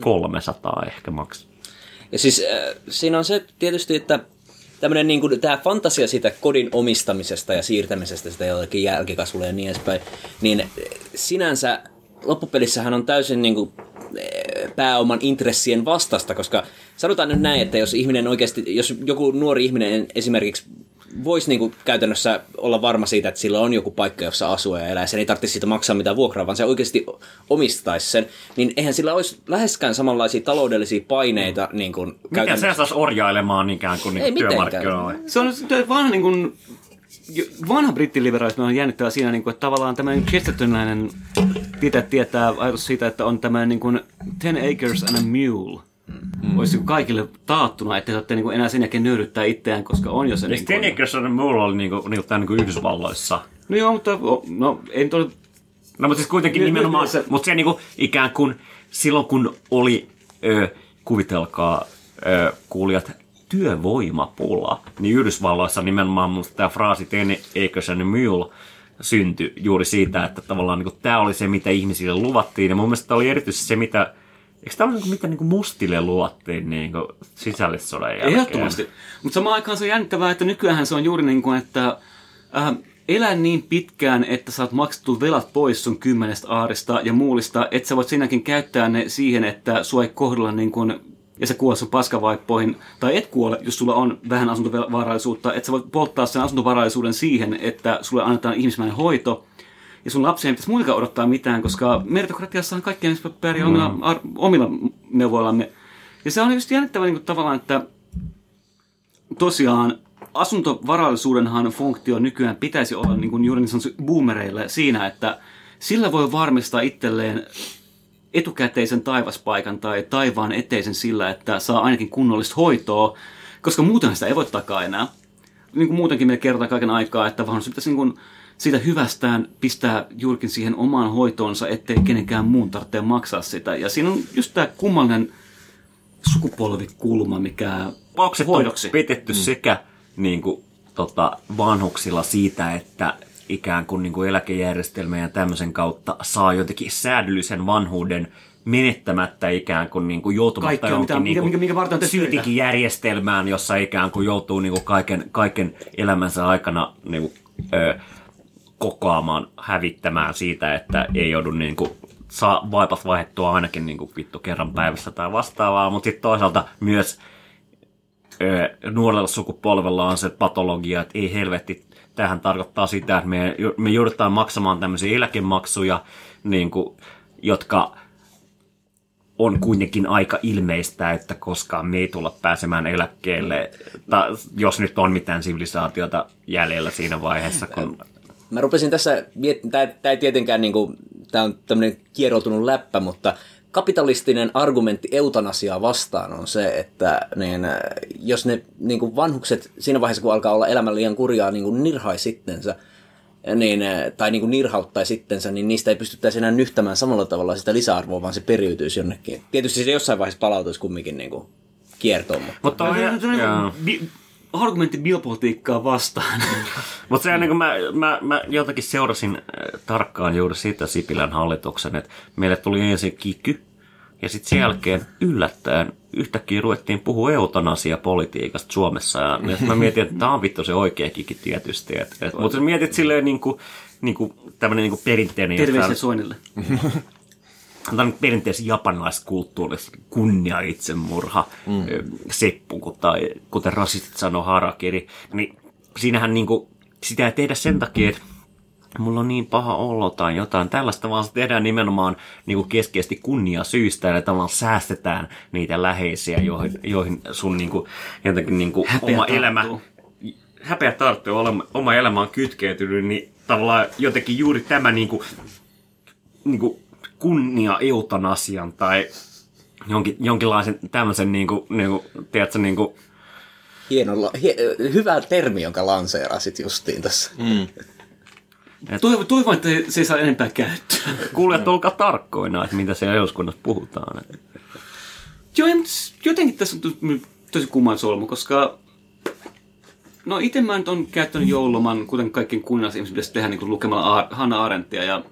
300 ehkä maks. Ja siis äh, siinä on se tietysti, että tämmöinen niin kuin, tämä fantasia siitä kodin omistamisesta ja siirtämisestä sitä jollekin jälkikasvulle ja niin edespäin, niin sinänsä loppupelissähän on täysin niin kuin, eh, pääoman intressien vastasta, koska sanotaan nyt näin, että jos ihminen oikeasti, jos joku nuori ihminen esimerkiksi voisi niin kuin käytännössä olla varma siitä, että sillä on joku paikka, jossa asua ja elää, sen ei tarvitse siitä maksaa mitään vuokraa, vaan se oikeasti omistaisi sen, niin eihän sillä olisi läheskään samanlaisia taloudellisia paineita. Niin kuin Mikä se saisi orjailemaan ikään kuin, niin kuin työmarkkinoille? Se on vaan niin kuin vanha brittiliberaalismi on jännittävä siinä, niin kuin, että tavallaan tämmöinen Chestertonlainen pitää tietää ajatus siitä, että on tämmöinen niin kuin ten acres and a mule. Mm. Olisi kaikille taattuna, että saatte niin enää sen jälkeen nöyryttää itseään, koska on jo se... Niin ten acres and a mule oli niin kuin, niin kuin, niin kuin Yhdysvalloissa? No joo, mutta no, ei nyt ole... No mutta siis kuitenkin nimenomaan, nyt, mutta se niin kuin, ikään kuin silloin kun oli, ö, kuvitelkaa ö, kuulijat, työvoimapula, niin Yhdysvalloissa nimenomaan musta tämä fraasi ten acres mule syntyi juuri siitä, että tavallaan niin tämä oli se, mitä ihmisille luvattiin. Ja mun mielestä tämä oli erityisesti se, mitä Eikö tämä ole niin mitä niin mustille luvattiin niin sisällissodan jälkeen? Ehdottomasti. Mutta samaan aikaan se on jännittävää, että nykyään se on juuri niin kuin, että äh, elä niin pitkään, että saat maksettu velat pois sun kymmenestä aarista ja muulista, että sä voit sinäkin käyttää ne siihen, että sua ei kohdella niin kuin ja se kuolee sun paskavaippoihin, tai et kuole, jos sulla on vähän asuntovaraisuutta, että sä voit polttaa sen asuntovaraisuuden siihen, että sulle annetaan ihmismäinen hoito, ja sun lapsi ei pitäisi muutenkaan odottaa mitään, koska meritokratiassahan kaikki pärjää mm. omilla, ar, omilla neuvoillamme. Ja se on just jännittävä niin kuin, tavallaan, että tosiaan asuntovarallisuudenhan funktio nykyään pitäisi olla niin kuin juuri niin boomereille siinä, että sillä voi varmistaa itselleen etukäteisen taivaspaikan tai taivaan eteisen sillä, että saa ainakin kunnollista hoitoa, koska muuten sitä ei voi takaa enää. Niin kuin muutenkin meille kerrotaan kaiken aikaa, että vaan se pitäisi niin kuin siitä hyvästään pistää juurikin siihen omaan hoitoonsa, ettei kenenkään muun tarvitse maksaa sitä. Ja siinä on just tämä kummallinen sukupolvikulma, mikä Maukset hoidoksi. on petetty mm. sekä niin kuin, tota, vanhuksilla siitä, että ikään kuin, niin kuin eläkejärjestelmän ja tämmöisen kautta saa jotenkin säädyllisen vanhuuden menettämättä ikään kuin, niin kuin joutumatta Kaikkea, johonkin mitä, niin kuin, mikä, mikä järjestelmään, jossa ikään kuin joutuu niin kuin kaiken, kaiken elämänsä aikana niin kuin, ö, kokoamaan, hävittämään siitä, että ei joudu niin kuin, saa vaipat vaihdettua ainakin niin kuin, vittu kerran päivässä tai vastaavaa, mutta sitten toisaalta myös nuorella sukupolvella on se patologia, että ei helvetti, tähän tarkoittaa sitä, että me, me joudutaan maksamaan tämmöisiä eläkemaksuja, niin kuin, jotka on kuitenkin aika ilmeistä, että koskaan me ei tulla pääsemään eläkkeelle, tai jos nyt on mitään sivilisaatiota jäljellä siinä vaiheessa, kun Mä rupesin tässä miettimään, tämä ei tietenkään, niin kuin, tämä on tämmöinen kieroutunut läppä, mutta kapitalistinen argumentti eutanasiaa vastaan on se, että niin, jos ne niin kuin vanhukset siinä vaiheessa, kun alkaa olla elämä liian kurjaa, niin kuin nirhai sittensä, niin, tai niin kuin nirhauttai sittensä, niin niistä ei pystyttäisi enää nyhtämään samalla tavalla sitä lisäarvoa, vaan se periytyisi jonnekin. Tietysti se jossain vaiheessa palautuisi kumminkin niin kuin kiertoon. Mutta... Mutta on, Tämä argumentti biopolitiikkaa vastaan. Mutta se, niin mä, mä, mä jotenkin seurasin äh, tarkkaan juuri sitä Sipilän hallituksen, että meille tuli ensin kiky, ja sitten sen jälkeen yllättäen yhtäkkiä ruvettiin puhua eutanasia-politiikasta Suomessa. Ja mä mietin, että tämä on vittu se oikea kiki tietysti. Et, et, mutta mietit silleen niin kuin, niin kuin, tämmöinen niin kuin perinteinen... Terveisiä jossain- Soinille. Tämä on perinteisessä japanilaiskulttuurissa kunnia itsemurha, mm. seppu, tai kuten rasistit sanoo harakiri, niin siinähän niinku, sitä ei tehdä sen takia, että mulla on niin paha olo tai jotain tällaista, vaan se tehdään nimenomaan niinku keskeisesti kunnia syystä ja tavallaan säästetään niitä läheisiä, joihin, joihin sun niinku, jotenkin niinku Häpeä oma elämä, tarttuu. häpeä tarttuu, oma, elämä on kytkeytynyt, niin tavallaan jotenkin juuri tämä niinku, niinku kunnia eutanasian tai jonkin, jonkinlaisen tämmöisen, niinku, niinku, tiedätkö, niinku, Hieno, la- hie, hyvä termi, jonka lanseerasit justiin tässä. Mm. Toivon, toivon, että se ei saa enempää käyttöä. kuulijat, olkaa tarkkoina, että mitä siellä eduskunnassa puhutaan. Joo, jotenkin tässä on tosi, tosi kumman solmu, koska no itse mä nyt on käyttänyt joululoman, kuten kaikkien kunnallisihmiset pitäisi tehdä niin kuin lukemalla Hanna Arendtia. Ja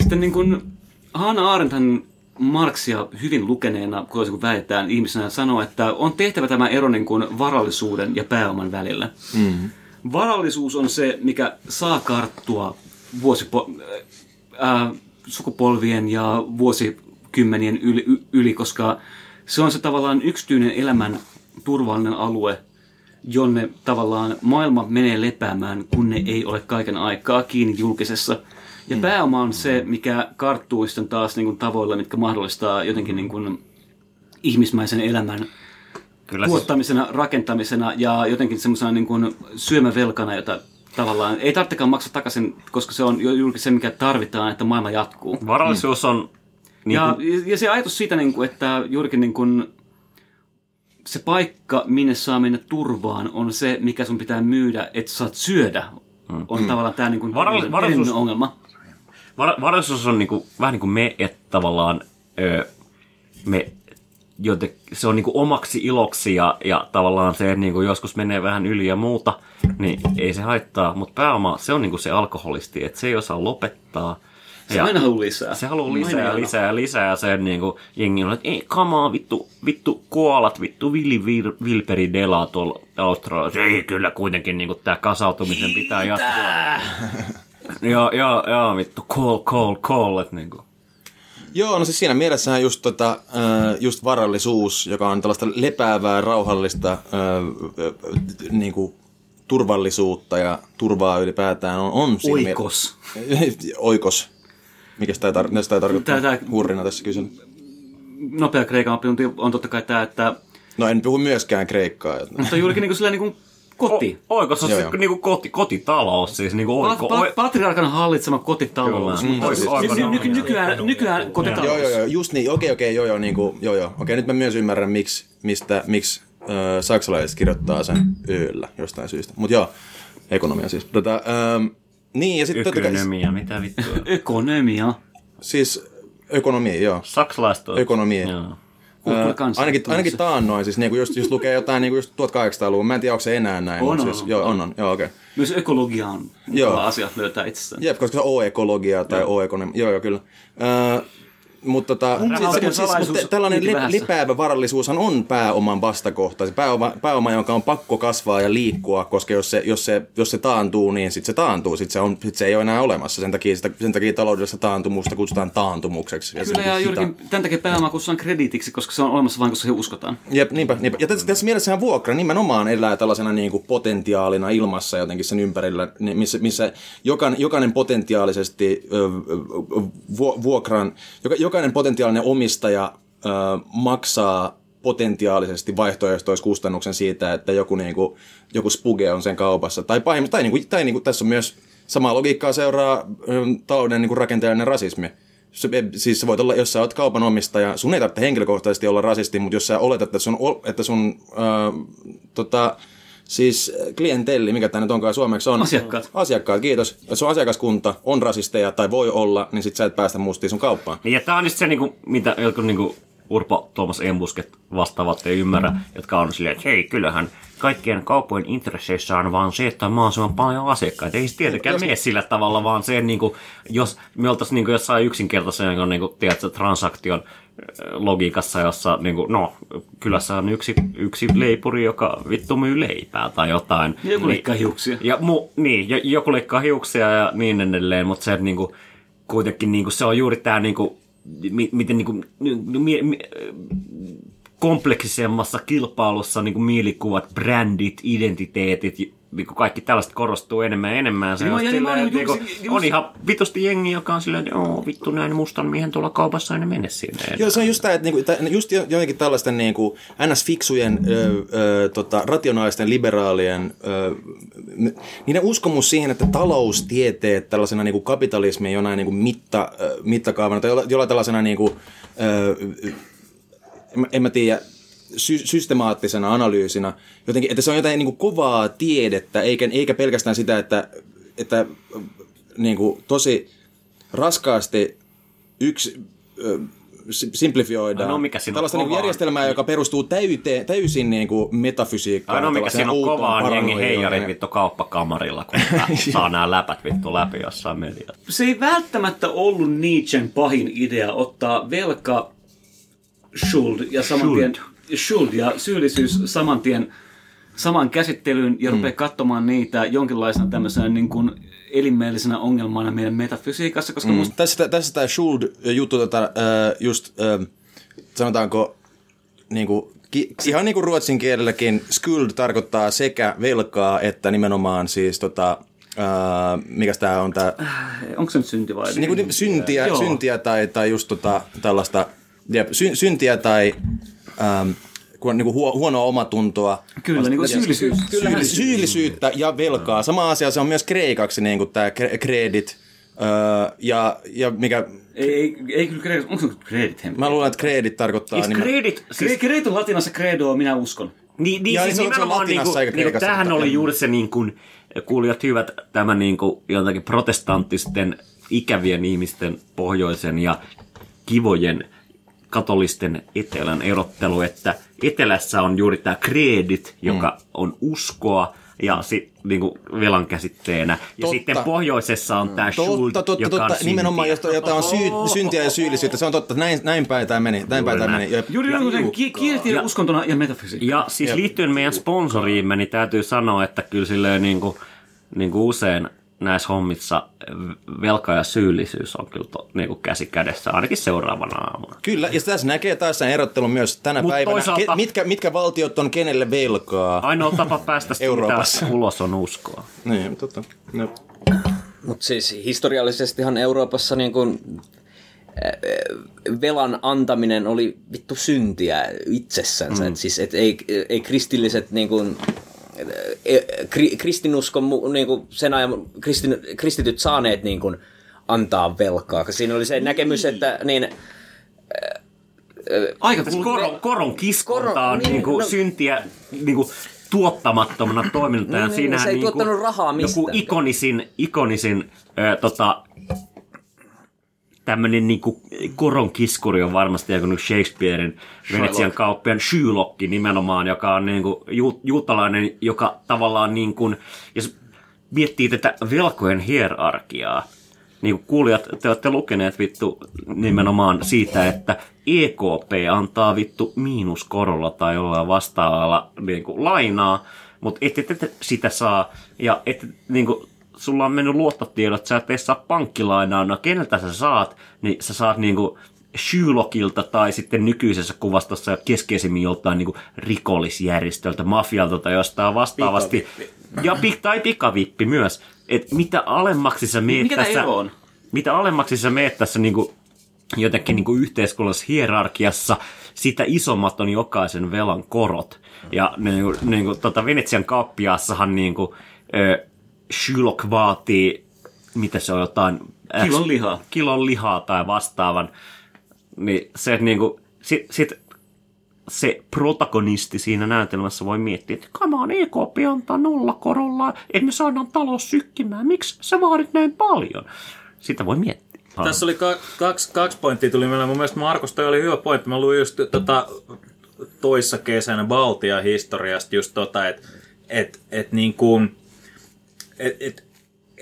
sitten niin kuin Hanna Arendthan Marksia hyvin lukeneena, kuin väitetään, ihmisenä sanoo, että on tehtävä tämä ero niin kuin varallisuuden ja pääoman välillä. Mm. Varallisuus on se, mikä saa karttua vuosipo- ää, sukupolvien ja vuosikymmenien yli, yli, koska se on se tavallaan yksityinen elämän turvallinen alue, jonne tavallaan maailma menee lepäämään, kun ne ei ole kaiken aikaa kiinni julkisessa. Ja Hmm. pääoma on se, mikä karttuu sitten taas niin kuin tavoilla, mitkä mahdollistaa jotenkin niin kuin ihmismäisen elämän Kyllä siis, tuottamisena, rakentamisena ja jotenkin semmoisena niin kuin syömävelkana, jota tavallaan ei tarvitsekaan maksaa takaisin, koska se on juuri se, mikä tarvitaan, että maailma jatkuu. varallisuus on... Niin Ja, kuin, ja se ajatus siitä, niin kuin, että juurikin niin kuin, se paikka, minne saa mennä turvaan, on se, mikä sun pitää myydä, että saat syödä, on tavallaan tämä niin kuin Varal- varallisuus- ongelma. Var, varallisuus on niin kuin, vähän niin kuin me, että tavallaan ö, me joten se on niin kuin omaksi iloksi ja, ja tavallaan se, että niin kuin joskus menee vähän yli ja muuta, niin ei se haittaa. Mutta pääoma, se on niin kuin se alkoholisti, että se ei osaa lopettaa. Se aina haluaa lisää. Se haluaa Aina lisää ja aina. lisää ja lisää ja sen niinku jengi on, että ei kamaa vittu, vittu koalat, vittu Willi Vil, Vilperi Dela tuolla Australiassa. Ei kyllä kuitenkin niinku tää kasautumisen pitää jatkua. joo, joo, joo, vittu call, call, call, että niinku. Joo, no siis siinä mielessähän just, tota, äh, just varallisuus, joka on tällaista lepäävää, rauhallista äh, äh, niin kuin turvallisuutta ja turvaa ylipäätään on, on siinä miele- Oikos. Oikos. Mikä sitä, tar- mitä sitä tarkoittaa Tää- hurrina tässä kysyn? Nopea kreikan oppi on totta kai tämä, että No en puhu myöskään kreikkaa. mutta juurikin niin kuin sillä niin kuin koti. O, oikos on Joo, se joo. niinku koti, kotitalous, siis niinku Pat, oiko, pat, oi, patriarkan hallitsema kotitalous. Kyllä. Mutta Mm. siis Oiko- ny- oiko- ny- nykyään, nykyään kotitalous. Joo, joo, joo, just niin, okei, okei, joo, joo, niin kuin, joo, joo. Okei, nyt mä myös ymmärrän, miksi, mistä, miksi äh, saksalaiset kirjoittaa sen yöllä jostain syystä. Mutta joo, ekonomia siis. Tota, ähm, niin, ja sitten totta kai, Ökonomia, mitä vittua. Ekonomia. siis ökonomia, joo. Saksalaiset on. Ökonomia. Joo. Kanssa. ainakin, ainakin taannoin, siis niin just, just lukee jotain niin just 1800-luvun, mä en tiedä, onko se enää näin. On, on, siis, on. Joo, on, on, joo, okei. Okay. Myös ekologia on Joo. mukava asia löytää itsestään. Jep, koska se on o-ekologia tai o-ekonomia, joo, joo, kyllä. Ää, mutta tota, siis, siis, mutta tällainen vähässä. lepäävä varallisuushan on pääoman vastakohta. Se pääoma, pääoma, jonka on pakko kasvaa ja liikkua, koska jos se, jos se, jos se taantuu, niin sitten se taantuu. Sitten se, on, sit se ei ole enää olemassa. Sen takia, sitä, sen takia taloudellista taantumusta kutsutaan taantumukseksi. Ja Kyllä, on ja juurikin tämän takia pääoma kutsutaan krediitiksi, koska se on olemassa vain, koska se uskotaan. Jep, niinpä, niinpä. Ja tässä, tässä mielessähän vuokra nimenomaan elää tällaisena niin kuin potentiaalina ilmassa jotenkin sen ympärillä, niin missä, missä jokainen, jokainen potentiaalisesti vuokran, joka, jokainen potentiaalinen omistaja ö, maksaa potentiaalisesti vaihtoehtoiskustannuksen siitä, että joku, niin kuin, joku spuge on sen kaupassa. Tai, pahimmillaan, tai, niin kuin, tai niin kuin, tässä on myös samaa logiikkaa seuraa ö, talouden niin kuin rakenteellinen rasismi. Se, siis sä voit olla, jos sä oot kaupan omistaja, sun ei tarvitse henkilökohtaisesti olla rasisti, mutta jos sä oletat, että sun, että sun äh, tota, siis klientelli, mikä tämä nyt onkaan suomeksi on. Asiakkaat. Asiakkaat, kiitos. Jos sun asiakaskunta on rasisteja tai voi olla, niin sit sä et päästä mustiin sun kauppaan. Niin, ja tämä on just se, niinku, mitä jotkut niinku, Urpo Tuomas Embusket vastaavat ei ymmärrä, jotka on silleen, että hei, kyllähän kaikkien kauppojen intresseissä on vaan se, että on mahdollisimman paljon asiakkaita. Ei se tietenkään mene sillä tavalla, vaan se, niinku, jos me oltaisiin niinku jossain yksinkertaisen niinku, tiedätkö, transaktion äh, logiikassa, jossa niinku, no, kylässä on yksi, yksi leipuri, joka vittu myy leipää tai jotain. Ja joku leikkaa hiuksia. Ja mu, niin, ja joku leikkaa hiuksia ja niin edelleen, mutta se, että niinku, kuitenkin niinku, se on juuri tämä, niinku, mi, miten niinku, mi, mi, kompleksisemmassa kilpailussa niinku, mielikuvat, brändit, identiteetit, niinku, kaikki tällaiset korostuu enemmän ja enemmän. Se Joo, on, ja niin silleen, niinku, just- on ihan vitusti jengi, joka on silleen, että vittu näin mustan miehen tuolla kaupassa aina mene sinne. Joo, se on just tämä, että niinku, just jo- jotenkin tällaisten niinku, ns-fiksujen, ö, ö, tota, rationaalisten liberaalien, ö, niiden uskomus siihen, että taloustieteet tällaisena niinku, kapitalismin jonain niinku, mitta, ö, mittakaavana tai jolla, jollain tällaisena, niinku, ö, en mä tiedä, sy- systemaattisena analyysinä, jotenkin, että se on jotain niin kuin kovaa tiedettä, eikä, eikä pelkästään sitä, että, että niin kuin, tosi raskaasti yksi ö, si- simplifioidaan. Ainoa, mikä Tällaista niin järjestelmää, joka perustuu täyteen, täysin niin kuin metafysiikkaan. Ainoa mikä siinä on kovaa on jengi paranoiaan. heijarit vittu kauppakamarilla, kun saa nämä läpät vittu läpi jossain mediassa. Se ei välttämättä ollut Nietzschen pahin idea ottaa velka, schuld ja saman tien, schuld ja syyllisyys saman tien saman käsittelyyn ja rupeaa katsomaan niitä jonkinlaisena tämmöisenä niin kuin elimellisenä ongelmana meidän metafysiikassa, koska mm. musta Tässä, tässä tämä Schuld-juttu, tota, äh, just äh, sanotaanko, niinku, ki, ihan niin kuin ruotsin kielelläkin, skuld tarkoittaa sekä velkaa että nimenomaan siis tota, äh, mikä tämä on tämä, onko se nyt synti vai? niin kuin syntiä, Joo. syntiä tai, tai just tota, tällaista, jep, sy, syntiä tai ähm, kun on niin kuin huo, huonoa omatuntoa. Kyllä, niin kuin syyllisyys. Kyllähän syyllisyyttä ja velkaa. Sama asia se on myös kreikaksi niin kuin tämä kredit. Öö, ja, ja mikä, Ei, ei, ei kyllä kredit, onko se kredit mä luulen, että kredit tarkoittaa... Siis nimen- kredit, Siis... siis, Kredit on latinassa credoa, minä uskon. niin, niin Ja siis se on- se on nimenomaan latinassa niinku, eikä niinku, kreikassa, tämähän oli juuri se niin kuin, kuulijat hyvät, tämä niin kuin, jotenkin protestanttisten ikävien ihmisten pohjoisen ja kivojen katolisten etelän erottelu, että etelässä on juuri tämä kredit, joka Mm. on uskoa ja sit, niin kuin velan käsitteenä. Ja Totta. sitten pohjoisessa on tämä schuld, Totta, totta, joka on totta. Nimenomaan, syntiä. jota, jota on syy, syntiä ja syyllisyyttä. Se on totta. Näin, näin päin tämä meni. Näin päin tämä näin. meni. Jep. Juuri niin kuin ki- kielitiede Ja- uskontona ja metafysiikka. Ja siis Jep. liittyen meidän sponsoriimme, niin täytyy sanoa, että kyllä silleen niin kuin, niin kuin usein näissä hommissa velka ja syyllisyys on kyllä to, niin kuin käsi kädessä, ainakin seuraavana aamuna. Kyllä, ja tässä näkee taas sen erottelun myös tänä Mut päivänä. toisaalta- Ke, mitkä, mitkä valtiot on kenelle velkaa? Ainoa tapa päästä Euroopassa. ulos on uskoa. Niin, totta. No. Mutta siis historiallisestihan Euroopassa niin kun, velan antaminen oli vittu syntiä itsessänsä. Mm. Et siis et ei, ei kristilliset niin kun, kristinuskon mu- niin kun sen ajan kristin, kristityt saaneet niin kun, antaa velkaa. Koska Siinä oli se näkemys, että niin, Aika Tässä koron, koron kiskonta Koron- on niin, niin kuin no- syntiä niin kuin tuottamattomana toimintana. Niin, niin, Siinähän se ei niin kuin tuottanut rahaa Joku mistään. ikonisin, ikonisin ö, tota, tämmöinen niin koron kiskuri on varmasti joku nyt Shakespearein Venetsian kauppian Shylock nimenomaan, joka on niin kuin ju, juutalainen, joka tavallaan niin kuin, jos miettii tätä velkojen hierarkiaa, niin kuin kuulijat, te olette lukeneet vittu nimenomaan siitä, että EKP antaa vittu miinuskorolla tai jollain vastaavalla niin kuin lainaa, mutta ette te sitä saa, ja ette, niin kuin, sulla on mennyt luottotiedot, sä et saa pankkilainaa, no keneltä sä saat, niin sä saat niin kuin Shylockilta tai sitten nykyisessä kuvastossa keskeisimmin joltain niin kuin rikollisjärjestöltä, mafialta tai jostain vastaavasti. Ja, pi- tai pikavippi myös. Et mitä alemmaksi sä meet Mikä tässä, on? mitä alemmaksi sä meet tässä niin kuin jotenkin niin kuin yhteiskunnallisessa hierarkiassa, sitä isommat on jokaisen velan korot. Ja niin kuin, niin kuin, tota Venetsian kauppiaassahan niin kuin, ö, Shylock vaatii, mitä se on jotain... X- Kilon lihaa. Kilon lihaa tai vastaavan. Niin se, että niin kuin, sit, sit se protagonisti siinä näytelmässä voi miettiä, että come on, EKP antaa nollakorolla, emme saada talous sykkimään, miksi sä vaadit näin paljon? Sitä voi miettiä. Tässä oli ka- kaksi, kaksi pointtia tuli meillä. Mun mielestä Markus, toi oli hyvä pointti. Mä luin just tota, toissa kesänä Baltian historiasta just tota, että et, et niin kuin, et, et,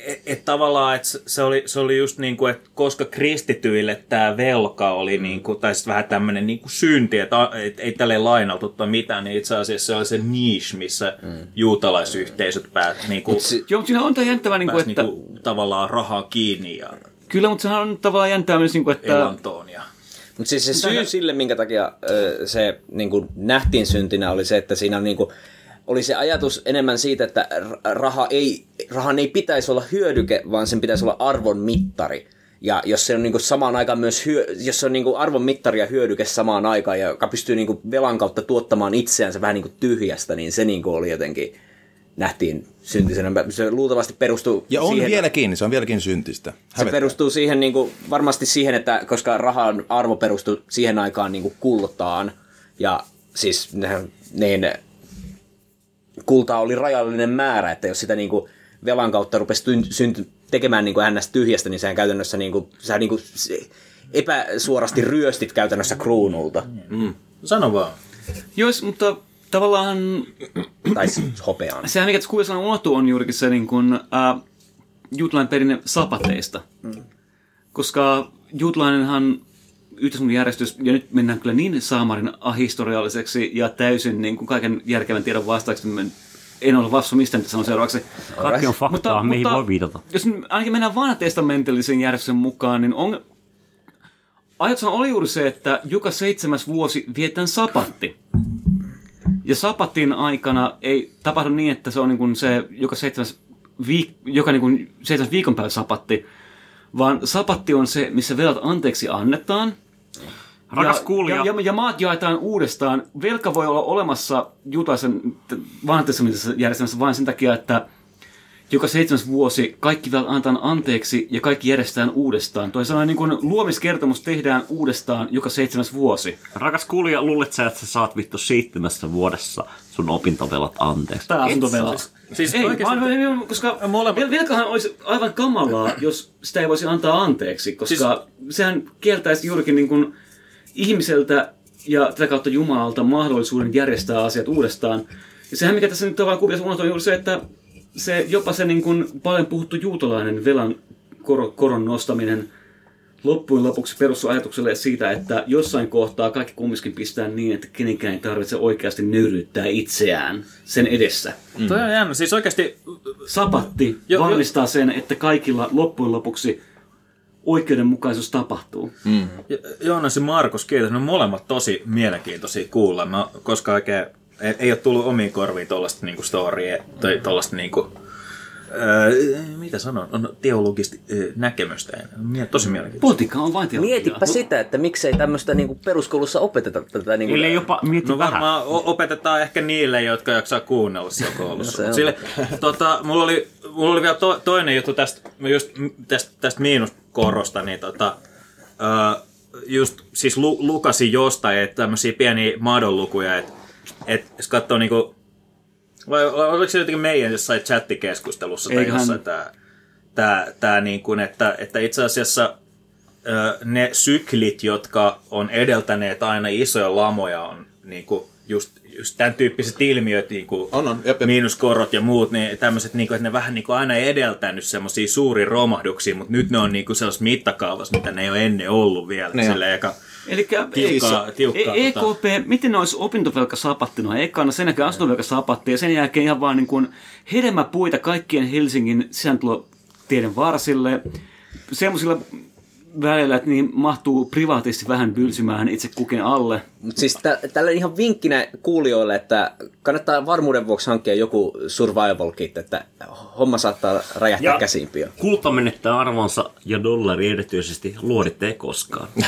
et, et tavallaan, että se oli, se oli just niin kuin, että koska kristityille tämä velka oli niin kuin, tai sitten vähän tämmöinen niin kuin synti, että et, ei tälle lainautu tai mitään, niin itse asiassa se oli se niche, missä mm. juutalaisyhteisöt pääsivät niin kuin, Joo, mutta siinä on tämä jännittävää, niin kuin, että... niin kuin, tavallaan rahaa kiinni ja Kyllä, mutta sehän on tavallaan jännittävää myös, niin kuin, että... elantoon. Ja... Mutta siis se syy sille, minkä takia ö, se niin kuin nähtiin syntinä, oli se, että siinä niin kuin, oli se ajatus enemmän siitä, että raha ei, rahan ei pitäisi olla hyödyke, vaan sen pitäisi olla arvon mittari. Ja jos se on niin samaan aikaan myös, hyö, jos se on niin arvon mittari ja hyödyke samaan aikaan, ja joka pystyy niin velan kautta tuottamaan itseänsä vähän niin tyhjästä, niin se niin oli jotenkin, nähtiin syntisenä. Se luultavasti perustuu Ja on siihen, vieläkin, se on vieläkin syntistä. se Hävettää. perustuu siihen niin kuin, varmasti siihen, että koska rahan arvo perustuu siihen aikaan niin kuin kultaan, ja siis niin kultaa oli rajallinen määrä, että jos sitä niin kuin velan kautta rupesi tyn- synty- tekemään niin kuin ns. tyhjästä, niin sehän käytännössä niin kuin, sä niin kuin epäsuorasti ryöstit käytännössä kruunulta. Sano vaan. Jos, mutta tavallaan Tai siis hopeaan. sehän mikä tässä kuvassa on unohtuu on juurikin se niin kuin, äh, juutalainen perinne sapateista. Koska juutalainenhan yhteiskuntajärjestys, ja nyt mennään kyllä niin saamarin ahistorialliseksi ja täysin niin kuin kaiken järkevän tiedon vastaaksi, en ole vastuussa mistä nyt sanon seuraavaksi. Kaikki on faktaa, mihin voi viitata. Jos ainakin mennään vanhatestamentillisen järjestyksen mukaan, niin on, ajatushan oli juuri se, että joka seitsemäs vuosi vietään sapatti. Ja sapatin aikana ei tapahdu niin, että se on niin kuin se joka seitsemäs, viik- joka niin kuin seitsemäs viikonpäivä sapatti, vaan sapatti on se, missä velat anteeksi annetaan. Rakas ja, kuulija. Ja, ja, ja maat jaetaan uudestaan. Velka voi olla olemassa juutalaisen vanhatestamentisessa järjestelmässä vain sen takia, että joka seitsemäs vuosi kaikki velat annetaan anteeksi ja kaikki järjestetään uudestaan. Toisin sanoen niin kuin luomiskertomus tehdään uudestaan joka seitsemäs vuosi. Rakas kuulija, luulet sä, että sä saat vittu seitsemässä vuodessa sun opintovelat anteeksi? Tai asuntovelat. Siis- siis ei, oikeasti- vaan, koska Molemmat- vel- velkahan olisi aivan kamalaa, jos sitä ei voisi antaa anteeksi, koska sehän kieltäisi juurikin niin kuin ihmiseltä ja tätä kautta Jumalalta mahdollisuuden järjestää asiat uudestaan. Ja sehän, mikä tässä nyt tavallaan kuviossa unohtuu, on juuri se, että se, jopa se niin kuin paljon puhuttu juutalainen velan kor- koron nostaminen loppujen lopuksi perustuu ajatukselle siitä, että jossain kohtaa kaikki kumminkin pistää niin, että kenenkään ei tarvitse oikeasti nöyryyttää itseään sen edessä. Mm. Toi on jännä. Siis oikeasti Sapatti Jo- varmistaa sen, että kaikilla loppujen lopuksi oikeudenmukaisuus tapahtuu. Jo- Joonas ja Markus, kiitos. Ne on molemmat tosi mielenkiintoisia kuulla. Mä koska oikein ei, ei ole tullut omiin korviin tuollaista niinku storya tai tuollaista niinku, öö, mitä sanon, on teologista öö, näkemystä. Tosi mielenkiintoista. Poliitikka on vain teologiaa. Mietipä sitä, että miksei tämmöistä niinku peruskoulussa opeteta tätä. Niinku, Ellei jopa mieti No vähän. varmaan opetetaan ehkä niille, jotka jaksaa kuunnella siellä koulussa. No se Mut on. Sille, tota, mulla, oli, mulla oli vielä to, toinen juttu tästä, just tästä, tästä miinuskorosta, niin tota, ö, just siis lu, lukasin jostain, että tämmöisiä pieniä madonlukuja, että et, jos katsoo niinku, vai oliko se jotenkin meidän jossain chattikeskustelussa tai Eiköhän- jossain tää, tää, tää niin kuin, että, että itse asiassa ne syklit, jotka on edeltäneet aina isoja lamoja, on niin kuin just, just tämän tyyppiset ilmiöt, niin kuin On, on, jep, jep. miinuskorot ja muut, niin tämmöiset, niin kuin, että ne vähän niin kuin aina edeltänyt semmoisia suuria romahduksia, mutta nyt ne on niin kuin sellaisessa mittakaavassa, mitä ne ei ole ennen ollut vielä. Niin. Silleen, Eli Tiukkaa- tiukkaa, E- tota. EKP, miten ne olisi opintovelka sapattina ekana, sen jälkeen asuntovelka sapatti ja sen jälkeen ihan vaan niin kuin hedelmäpuita kaikkien Helsingin sisääntulotieiden varsille, semmoisilla välillä, että niin mahtuu privaatisti vähän bylsymään itse kukin alle. Mutta siis tä- tällä ihan vinkkinä kuulijoille, että kannattaa varmuuden vuoksi hankkia joku survival kit, että homma saattaa räjähtää Ja- käsiin pian. Kulta menettää arvonsa ja dollari erityisesti luoditte ei koskaan.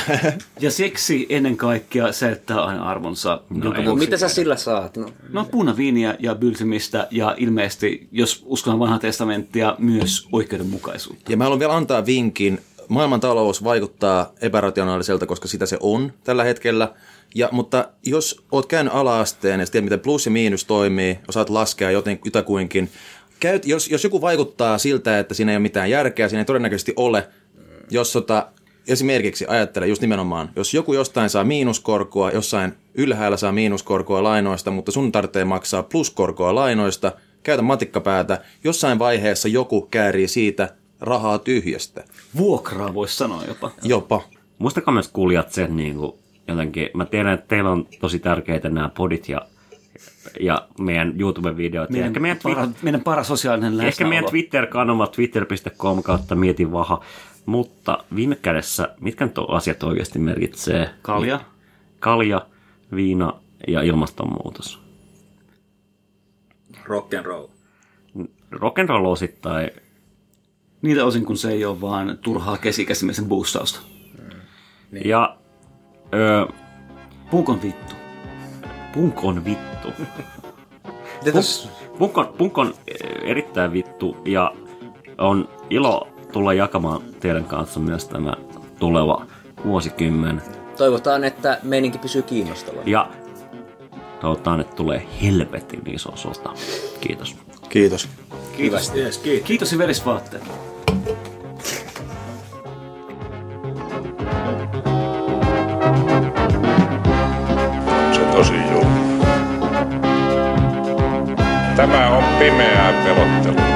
Ja siksi ennen kaikkea säilyttää aina arvonsa. ei. vuoksi- Mitä sä sillä saat? No, No punaviiniä ja bylsymistä ja ilmeisesti, jos uskon vanhaa testamenttia, myös oikeudenmukaisuutta. Ja mä haluan vielä antaa vinkin. Maailmantalous vaikuttaa epärationaaliselta, koska sitä se on tällä hetkellä. Ja, mutta jos oot käynyt ala-asteen ja tiedät, miten plus ja miinus toimii, osaat laskea joten, jotakuinkin, käyt, jos, jos joku vaikuttaa siltä, että siinä ei ole mitään järkeä, siinä ei todennäköisesti ole, jos tota, esimerkiksi ajattele just nimenomaan, jos joku jostain saa miinuskorkoa, jossain ylhäällä saa miinuskorkoa lainoista, mutta sun tarvitsee maksaa pluskorkoa lainoista, käytä matikkapäätä, jossain vaiheessa joku käärii siitä rahaa tyhjästä. Vuokraa voisi sanoa jopa. Jopa. Muistakaa myös kuulijat sen niin kuin, jotenkin, mä tiedän, että teillä on tosi tärkeitä nämä podit ja, ja meidän YouTube-videot. ja Meidän, ehkä meidän, para, twi- meidän parasosiaalinen läsnäolo. ehkä meidän Twitter-kanava twitter.com kautta mietin vaha. Mutta viime kädessä, mitkä nyt asiat oikeasti merkitsee? Kalja. Kalja, viina ja ilmastonmuutos. rock and roll. Rock'n'roll osittain Niitä osin, kun se ei ole vaan turhaa kesikäsimisen boostausta. ja ö, Punk on vittu. punk on vittu. Tos, Punk on, punk on erittäin vittu ja on ilo tulla jakamaan teidän kanssa myös tämä tuleva vuosikymmen. toivotaan, että meininki pysyy kiinnostavana. Ja toivotaan, että tulee helvetin iso sota. Kiitos. Kiitos. Kiitos. Yes, kiitos. Kiitos ja verisvaatteet. Se tosi julma. Tämä on pimeää pelottelua.